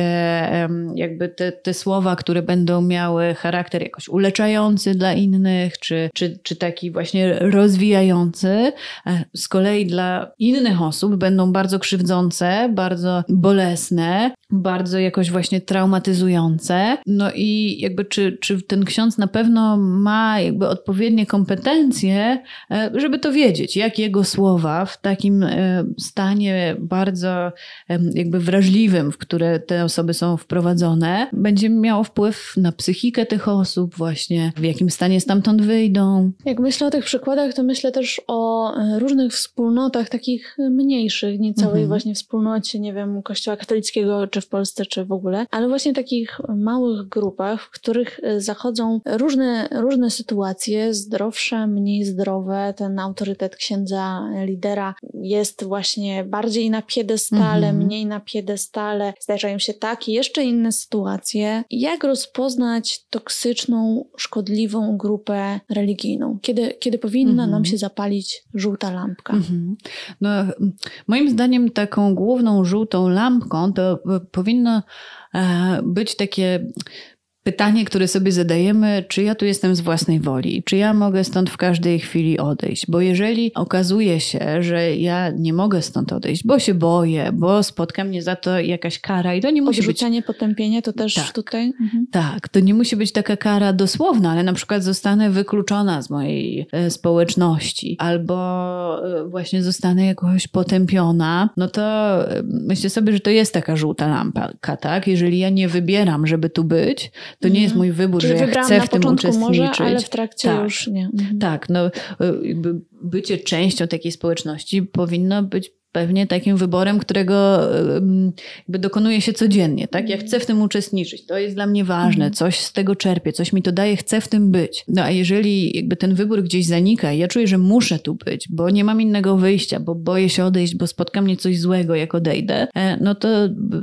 jakby te, te słowa, które będą miały charakter jakoś uleczający dla innych, czy, czy, czy taki właśnie rozwijający, e, z kolei dla innych osób będą bardzo krzywdzące, bardzo bolesne, bardzo jakoś właśnie traumatyzujące. No i jakby czy, czy ten ksiądz na pewno ma jakby odpowiednie kompetencje, e, żeby to wiedzieć, jak jego słowa w takim e, stanie bardzo jakby wrażliwym, w które te osoby są wprowadzone, będzie miało wpływ na psychikę tych osób, właśnie w jakim stanie stamtąd wyjdą. Jak myślę o tych przykładach, to myślę też o e, różnych wspólnotach, takich mniejszych, nie całej mhm. właśnie wspólnocie, nie wiem, kościoła katolickiego, czy w Polsce, czy w ogóle, ale właśnie takich małych grupach, w których zachodzą różne, różne sytuacje, zdrowsze, mniej zdrowe. Ten autorytet księdza, lidera jest właśnie bardziej na piedestale, mhm. mniej na piedestale. Zdarzają się takie, jeszcze inne sytuacje. Jak rozpoznać toksyczną, szkodliwą grupę religijną? Kiedy, kiedy powinna mhm. nam się zapalić żółta lampka? Mhm. No, moim zdaniem taką główną żółtą lampką to powinno e, być takie Pytanie, które sobie zadajemy, czy ja tu jestem z własnej woli, czy ja mogę stąd w każdej chwili odejść, bo jeżeli okazuje się, że ja nie mogę stąd odejść, bo się boję, bo spotka mnie za to jakaś kara i to nie musi Odrzucenie, być... potępienie to też tak, tutaj? Mhm. Tak, to nie musi być taka kara dosłowna, ale na przykład zostanę wykluczona z mojej e, społeczności albo e, właśnie zostanę jakoś potępiona, no to e, myślę sobie, że to jest taka żółta lampka, tak? Jeżeli ja nie wybieram, żeby tu być, to nie jest mhm. mój wybór, Czyli że ja chcę w tym uczestniczyć. Może, ale w trakcie tak, już nie. Mhm. Tak, no jakby bycie częścią takiej społeczności powinno być pewnie takim wyborem, którego jakby dokonuje się codziennie, tak? Ja chcę w tym uczestniczyć, to jest dla mnie ważne, mhm. coś z tego czerpię, coś mi to daje, chcę w tym być. No a jeżeli jakby ten wybór gdzieś zanika i ja czuję, że muszę tu być, bo nie mam innego wyjścia, bo boję się odejść, bo spotka mnie coś złego, jak odejdę, e, no to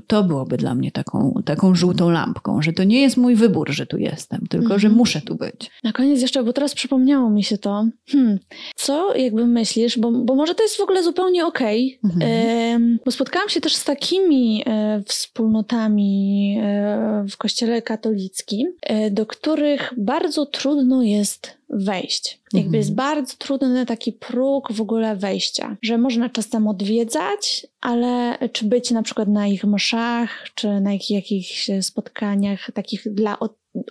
to byłoby dla mnie taką, taką żółtą lampką, że to nie jest mój wybór, że tu jestem, tylko mhm. że muszę tu być. Na koniec jeszcze, bo teraz przypomniało mi się to, hmm, co jakby myślisz, bo, bo może to jest w ogóle zupełnie okej, okay, Mhm. Bo spotkałam się też z takimi e, wspólnotami e, w kościele katolickim, e, do których bardzo trudno jest wejść. Jakby mhm. jest bardzo trudny taki próg w ogóle wejścia, że można czasem odwiedzać, ale czy być na przykład na ich mszach, czy na ich, jakichś spotkaniach takich dla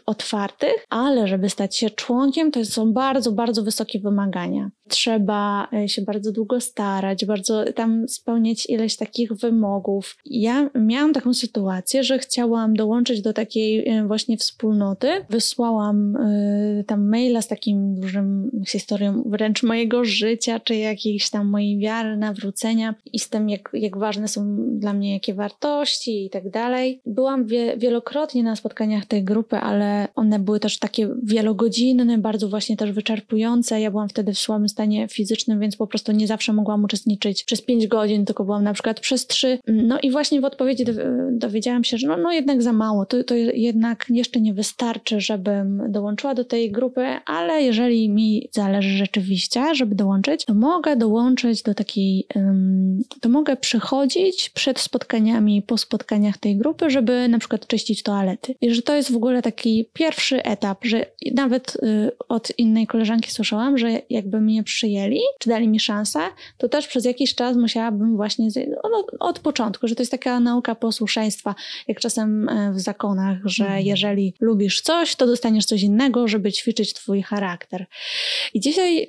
otwartych, ale żeby stać się członkiem, to są bardzo, bardzo wysokie wymagania. Trzeba e, się bardzo długo starać, bardzo tam spełniać ileś takich wymogów. Ja miałam taką sytuację, że chciałam dołączyć do takiej e, właśnie wspólnoty. Wysłałam y, tam maila z takim dużym historią wręcz mojego życia, czy jakiejś tam mojej wiary, nawrócenia i z tym, jak, jak ważne są dla mnie jakie wartości i tak dalej. Byłam wie, wielokrotnie na spotkaniach tej grupy, ale one były też takie wielogodzinne, bardzo właśnie też wyczerpujące. Ja byłam wtedy w słabym stanie fizycznym, więc po prostu nie zawsze mogłam uczestniczyć przez pięć godzin, tylko byłam na przykład przez trzy. No i właśnie w odpowiedzi dowiedziałam się, że no, no jednak za mało, to, to jednak jeszcze nie wystarczy, żebym dołączyła do tej grupy, ale jeżeli mi zależy rzeczywiście, żeby dołączyć, to mogę dołączyć do takiej, to mogę przychodzić przed spotkaniami, po spotkaniach tej grupy, żeby na przykład czyścić toalety. I że to jest w ogóle taki pierwszy etap, że nawet y, od innej koleżanki słyszałam, że jakby mnie przyjęli, czy dali mi szansę, to też przez jakiś czas musiałabym właśnie od początku, że to jest taka nauka posłuszeństwa, jak czasem e, w zakonach, że mhm. jeżeli lubisz coś, to dostaniesz coś innego, żeby ćwiczyć twój charakter charakter. I dzisiaj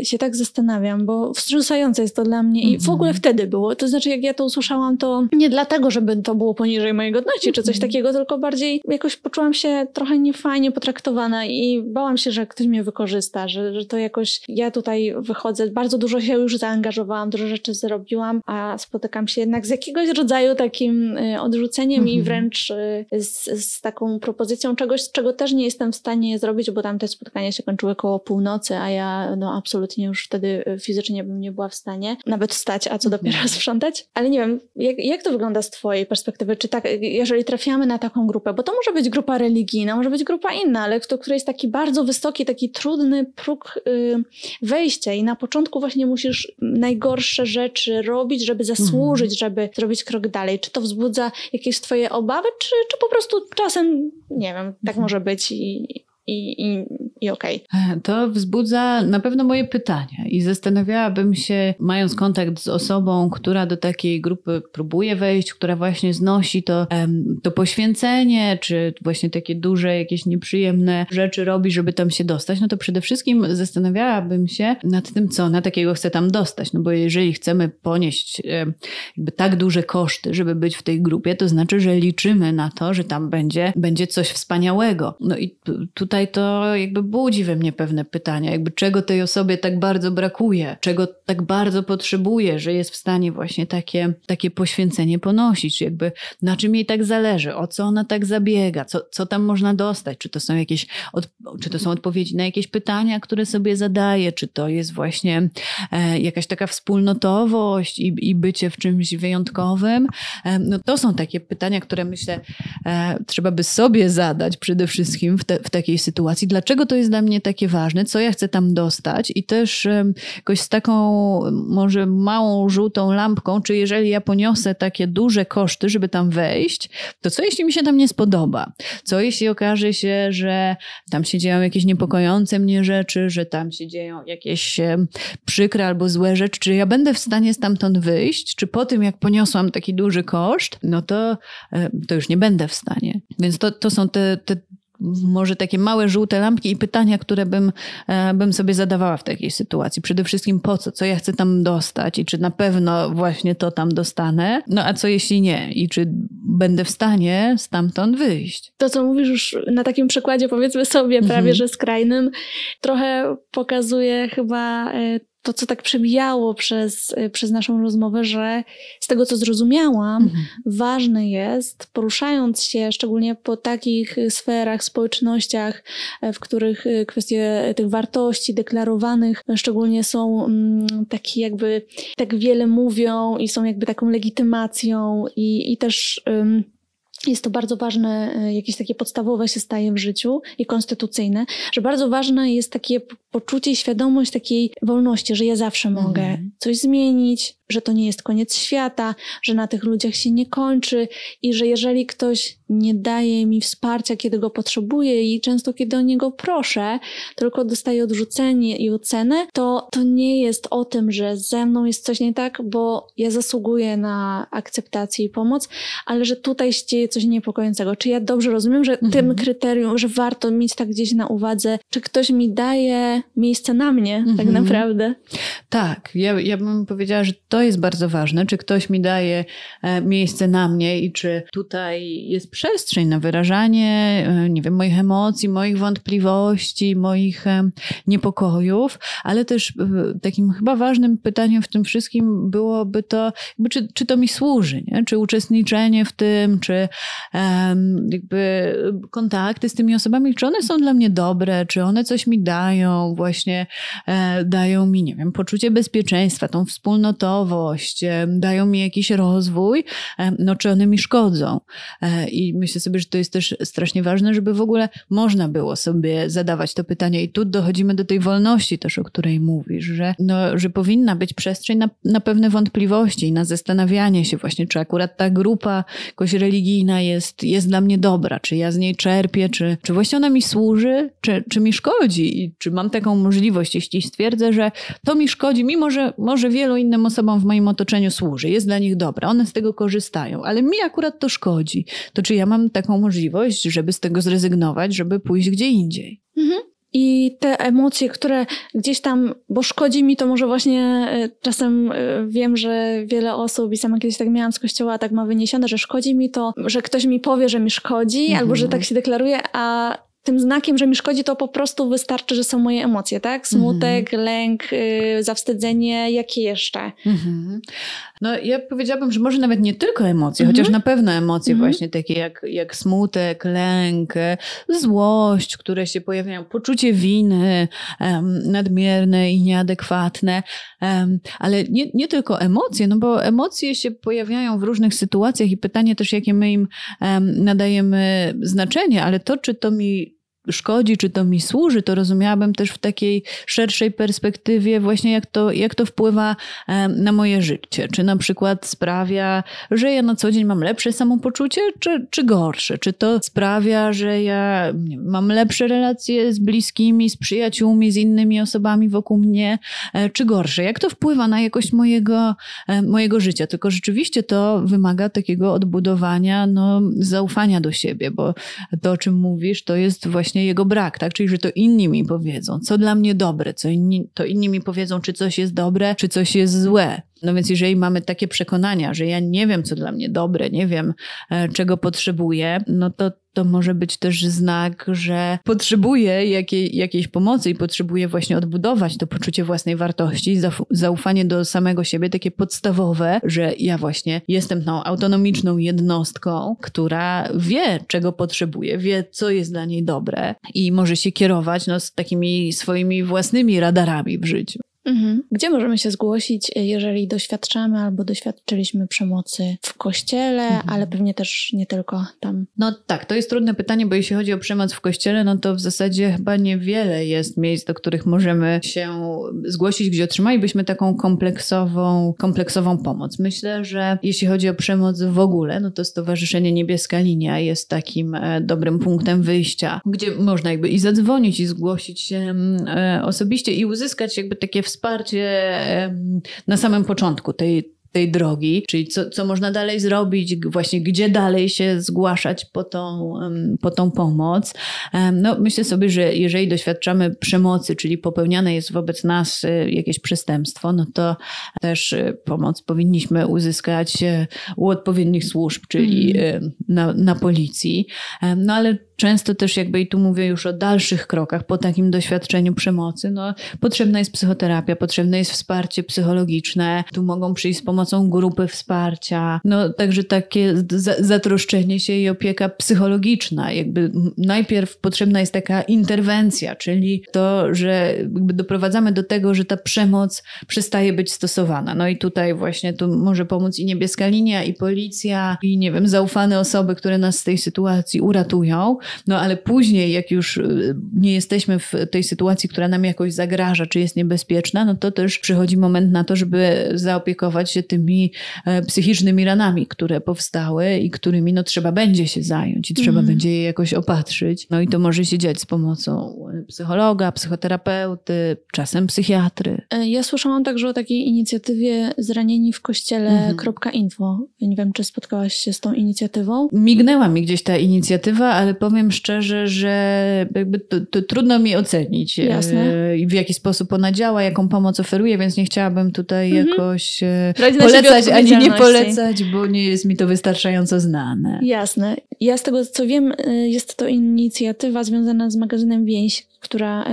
y, się tak zastanawiam, bo wstrząsające jest to dla mnie i w Mhm. ogóle wtedy było. To znaczy, jak ja to usłyszałam, to nie dlatego, żeby to było poniżej mojej godności czy coś Mhm. takiego, tylko bardziej jakoś poczułam się trochę niefajnie potraktowana i bałam się, że ktoś mnie wykorzysta, że, że to jakoś ja tutaj wychodzę, bardzo dużo się już zaangażowałam, dużo rzeczy zrobiłam, a spotykam się jednak z jakiegoś rodzaju takim y, odrzuceniem i Mhm. wręcz y, z, z taką propozycją czegoś, czego też nie jestem w stanie zrobić, bo tam te spotkania się kończyły koło północy, a ja no absolutnie już wtedy y, fizycznie bym nie była w stanie nawet wstać, a co Mhm. dopiero sprzątać. Ale nie wiem, jak, jak to wygląda z twojej perspektywy? Czy tak, jeżeli trafiamy na taką grupę, bo to może być grupa religijna, może być grupa inna, ale do której jest taki bardzo wysoki, taki trudny próg y, wejścia i na początku właśnie musisz najgorsze rzeczy robić, żeby zasłużyć, żeby zrobić krok dalej. Czy to wzbudza jakieś twoje obawy, czy, czy po prostu czasem, nie wiem, tak może być i, i, i, i okej. E, To wzbudza na pewno moje pytania i zastanawiałabym się, mając kontakt z osobą, która do takiej grupy próbuje wejść, która właśnie znosi to, to poświęcenie, czy właśnie takie duże, jakieś nieprzyjemne rzeczy robi, żeby tam się dostać, no to przede wszystkim zastanawiałabym się nad tym, co ona takiego chce tam dostać. No bo jeżeli chcemy ponieść jakby tak duże koszty, żeby być w tej grupie, to znaczy, że liczymy na to, że tam będzie, będzie coś wspaniałego. No i tu- tutaj to jakby budzi we mnie pewne pytania, jakby czego tej osobie tak bardzo brakuje, czego tak bardzo potrzebuje, że jest w stanie właśnie takie, takie poświęcenie ponosić, jakby na czym jej tak zależy, o co ona tak zabiega, co, co tam można dostać, czy to są jakieś, od, czy to są odpowiedzi na jakieś pytania, które sobie zadaje, czy to jest właśnie e, jakaś taka wspólnotowość i, i bycie w czymś wyjątkowym. E, no to są takie pytania, które myślę e, trzeba by sobie zadać przede wszystkim w, te, w takiej sytuacji. Dlaczego to jest dla mnie takie ważne? Co ja chcę tam dostać? I też jakoś z taką może małą żółtą lampką, czy jeżeli ja poniosę takie duże koszty, żeby tam wejść, to co jeśli mi się tam nie spodoba? Co jeśli okaże się, że tam się dzieją jakieś niepokojące mnie rzeczy, że tam się dzieją jakieś przykre albo złe rzeczy? Czy ja będę w stanie stamtąd wyjść? Czy po tym, jak poniosłam taki duży koszt, no to, to już nie będę w stanie. Więc to, to są te, te może takie małe żółte lampki i pytania, które bym, e, bym sobie zadawała w takiej sytuacji. Przede wszystkim po co? Co ja chcę tam dostać i czy na pewno właśnie to tam dostanę? No a co jeśli nie? I czy będę w stanie stamtąd wyjść? To, co mówisz już na takim przykładzie, powiedzmy sobie, prawie Mhm. że skrajnym, trochę pokazuje chyba e, to, co tak przebijało przez, e, przez naszą rozmowę, że z tego, co zrozumiałam, ważne jest, poruszając się szczególnie po takich y, sferach, społecznościach, e, w których y, kwestie tych wartości deklarowanych szczególnie są mm, takie jakby, tak wiele mówią i są jakby taką legitymacją i, i też jest to bardzo ważne, e, jakieś takie podstawowe się staje w życiu i konstytucyjne, że bardzo ważne jest takie poczucie i świadomość takiej wolności, że ja zawsze mogę Mhm. coś zmienić, że to nie jest koniec świata, że na tych ludziach się nie kończy i że jeżeli ktoś nie daje mi wsparcia, kiedy go potrzebuję i często kiedy o niego proszę, tylko dostaję odrzucenie i ocenę, to to nie jest o tym, że ze mną jest coś nie tak, bo ja zasługuję na akceptację i pomoc, ale że tutaj się dzieje coś niepokojącego. Czy ja dobrze rozumiem, że tym Mhm. kryterium, że warto mieć tak gdzieś na uwadze, czy ktoś mi daje miejsce na mnie tak Mhm. naprawdę? Tak, ja, ja bym powiedziała, że to jest bardzo ważne, czy ktoś mi daje e, miejsce na mnie i czy tutaj jest przestrzeń na wyrażanie, e, nie wiem, moich emocji, moich wątpliwości, moich e, niepokojów, ale też takim chyba ważnym pytaniem w tym wszystkim byłoby to, czy, czy to mi służy, nie? czy uczestniczenie w tym, czy jakby kontakty z tymi osobami, czy one są dla mnie dobre, czy one coś mi dają, właśnie e, dają mi, nie wiem, poczucie bezpieczeństwa, tą wspólnotowość, e, dają mi jakiś rozwój, e, no czy one mi szkodzą. I myślę sobie, że to jest też strasznie ważne, żeby w ogóle można było sobie zadawać to pytanie. I tu dochodzimy do tej wolności też, o której mówisz, że, no, że powinna być przestrzeń na, na pewne wątpliwości i na zastanawianie się właśnie, czy akurat ta grupa jakoś religijna jest, jest dla mnie dobra, czy ja z niej czerpię, czy, czy właśnie ona mi służy, czy, czy mi szkodzi i czy mam taką możliwość, jeśli stwierdzę, że to mi szkodzi, mimo że może wielu innym osobom w moim otoczeniu służy, jest dla nich dobra, one z tego korzystają, ale mi akurat to szkodzi, to czy ja mam taką możliwość, żeby z tego zrezygnować, żeby pójść gdzie indziej? Mhm. i te emocje, które gdzieś tam, bo szkodzi mi to może właśnie e, czasem e, wiem, że wiele osób i sama kiedyś tak miałam z kościoła, tak ma wyniesione, że szkodzi mi to, że ktoś mi powie, że mi szkodzi, mhm. albo że tak się deklaruje, a tym znakiem, że mi szkodzi, to po prostu wystarczy, że są moje emocje, tak? Smutek, mhm. lęk, yy, zawstydzenie, jakie jeszcze? Mhm. No ja powiedziałabym, że może nawet nie tylko emocje, chociaż na pewno emocje właśnie takie jak, jak smutek, lęk, złość, które się pojawiają, poczucie winy um, nadmierne i nieadekwatne, um, ale nie, nie tylko emocje, no bo emocje się pojawiają w różnych sytuacjach i pytanie też, jakie my im um, nadajemy znaczenie, ale to, czy to mi szkodzi, czy to mi służy, to rozumiałabym też w takiej szerszej perspektywie właśnie jak to, jak to wpływa na moje życie. Czy na przykład sprawia, że ja na co dzień mam lepsze samopoczucie, czy, czy gorsze? Czy to sprawia, że ja mam lepsze relacje z bliskimi, z przyjaciółmi, z innymi osobami wokół mnie, e, czy gorsze? Jak to wpływa na jakość mojego, e, mojego życia? Tylko rzeczywiście to wymaga takiego odbudowania, no, zaufania do siebie, bo to, o czym mówisz, to jest właśnie właśnie jego brak, tak? Czyli, że to inni mi powiedzą, co dla mnie dobre, co inni, to inni mi powiedzą, czy coś jest dobre, czy coś jest złe. No więc jeżeli mamy takie przekonania, że ja nie wiem, co dla mnie dobre, nie wiem, e, czego potrzebuję, no to to może być też znak, że potrzebuję jakiej, jakiejś pomocy i potrzebuję właśnie odbudować to poczucie własnej wartości, zaufanie do samego siebie, takie podstawowe, że ja właśnie jestem tą autonomiczną jednostką, która wie, czego potrzebuje, wie, co jest dla niej dobre i może się kierować no, z takimi swoimi własnymi radarami w życiu. Mhm. Gdzie możemy się zgłosić, jeżeli doświadczamy albo doświadczyliśmy przemocy w kościele, mhm. ale pewnie też nie tylko tam? No tak, to jest trudne pytanie, bo jeśli chodzi o przemoc w kościele, no to w zasadzie chyba niewiele jest miejsc, do których możemy się zgłosić, gdzie otrzymalibyśmy taką kompleksową, kompleksową pomoc. Myślę, że jeśli chodzi o przemoc w ogóle, no to Stowarzyszenie Niebieska Linia jest takim e, dobrym punktem wyjścia, gdzie można jakby i zadzwonić, i zgłosić się mm, e, osobiście i uzyskać jakby takie wsparcie wsparcie na samym początku tej, tej drogi, czyli co, co można dalej zrobić, właśnie gdzie dalej się zgłaszać po tą, po tą pomoc. No, myślę sobie, że jeżeli doświadczamy przemocy, czyli popełniane jest wobec nas e, jakieś przestępstwo, no to też e, pomoc powinniśmy uzyskać e, u odpowiednich służb, czyli mm. na, na policji. No ale często też jakby i tu mówię już o dalszych krokach po takim doświadczeniu przemocy, no potrzebna jest psychoterapia, potrzebne jest wsparcie psychologiczne, tu mogą przyjść z pomocą grupy wsparcia, no także takie zatroszczenie się i opieka psychologiczna, jakby najpierw potrzebna jest taka interwencja, czyli to, że doprowadzamy do tego, że ta przemoc przestaje być stosowana. No i tutaj właśnie tu może pomóc i niebieska linia, i policja, i nie wiem, zaufane osoby, które nas z tej sytuacji uratują. No ale później, jak już y, nie jesteśmy w tej sytuacji, która nam jakoś zagraża, czy jest niebezpieczna, no to też przychodzi moment na to, żeby zaopiekować się tymi e, psychicznymi ranami, które powstały i którymi no trzeba będzie się zająć i trzeba mm. będzie je jakoś opatrzyć. No i to może się dziać z pomocą e, psychologa, psychoterapeuty, czasem psychiatry. E, ja słyszałam także o takiej inicjatywie Zranieni w kościele.info. Mm. Nie wiem, czy spotkałaś się z tą inicjatywą? Mignęła mi gdzieś ta inicjatywa, ale powiem szczerze, że jakby to, to trudno mi ocenić, Jasne. W jaki sposób ona działa, jaką pomoc oferuje, więc nie chciałabym tutaj mhm. jakoś polecać ani nie polecać, bo nie jest mi to wystarczająco znane. Jasne. Ja z tego co wiem, e, jest to inicjatywa związana z magazynem Więź, która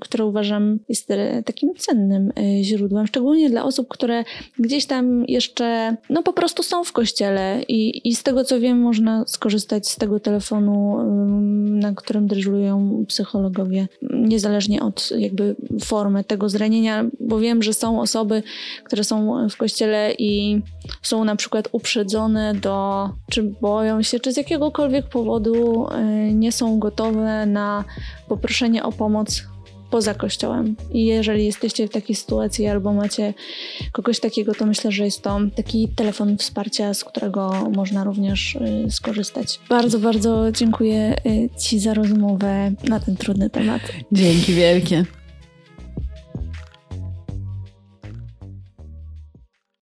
które uważam jest e, takim cennym e, źródłem, szczególnie dla osób, które gdzieś tam jeszcze, no po prostu są w kościele i, i z tego co wiem, można skorzystać z tego telefonu, na którym dyżurują psychologowie, niezależnie od jakby formy tego zranienia, bo wiem, że są osoby, które są w kościele i są na przykład uprzedzone do, czy boją się, czy z jakiegokolwiek powodu e, nie są gotowe na poproszenie o pomoc poza kościołem. I jeżeli jesteście w takiej sytuacji albo macie kogoś takiego, to myślę, że jest to taki telefon wsparcia, z którego można również y, skorzystać. Bardzo, bardzo dziękuję y, Ci za rozmowę na ten trudny temat. Dzięki wielkie.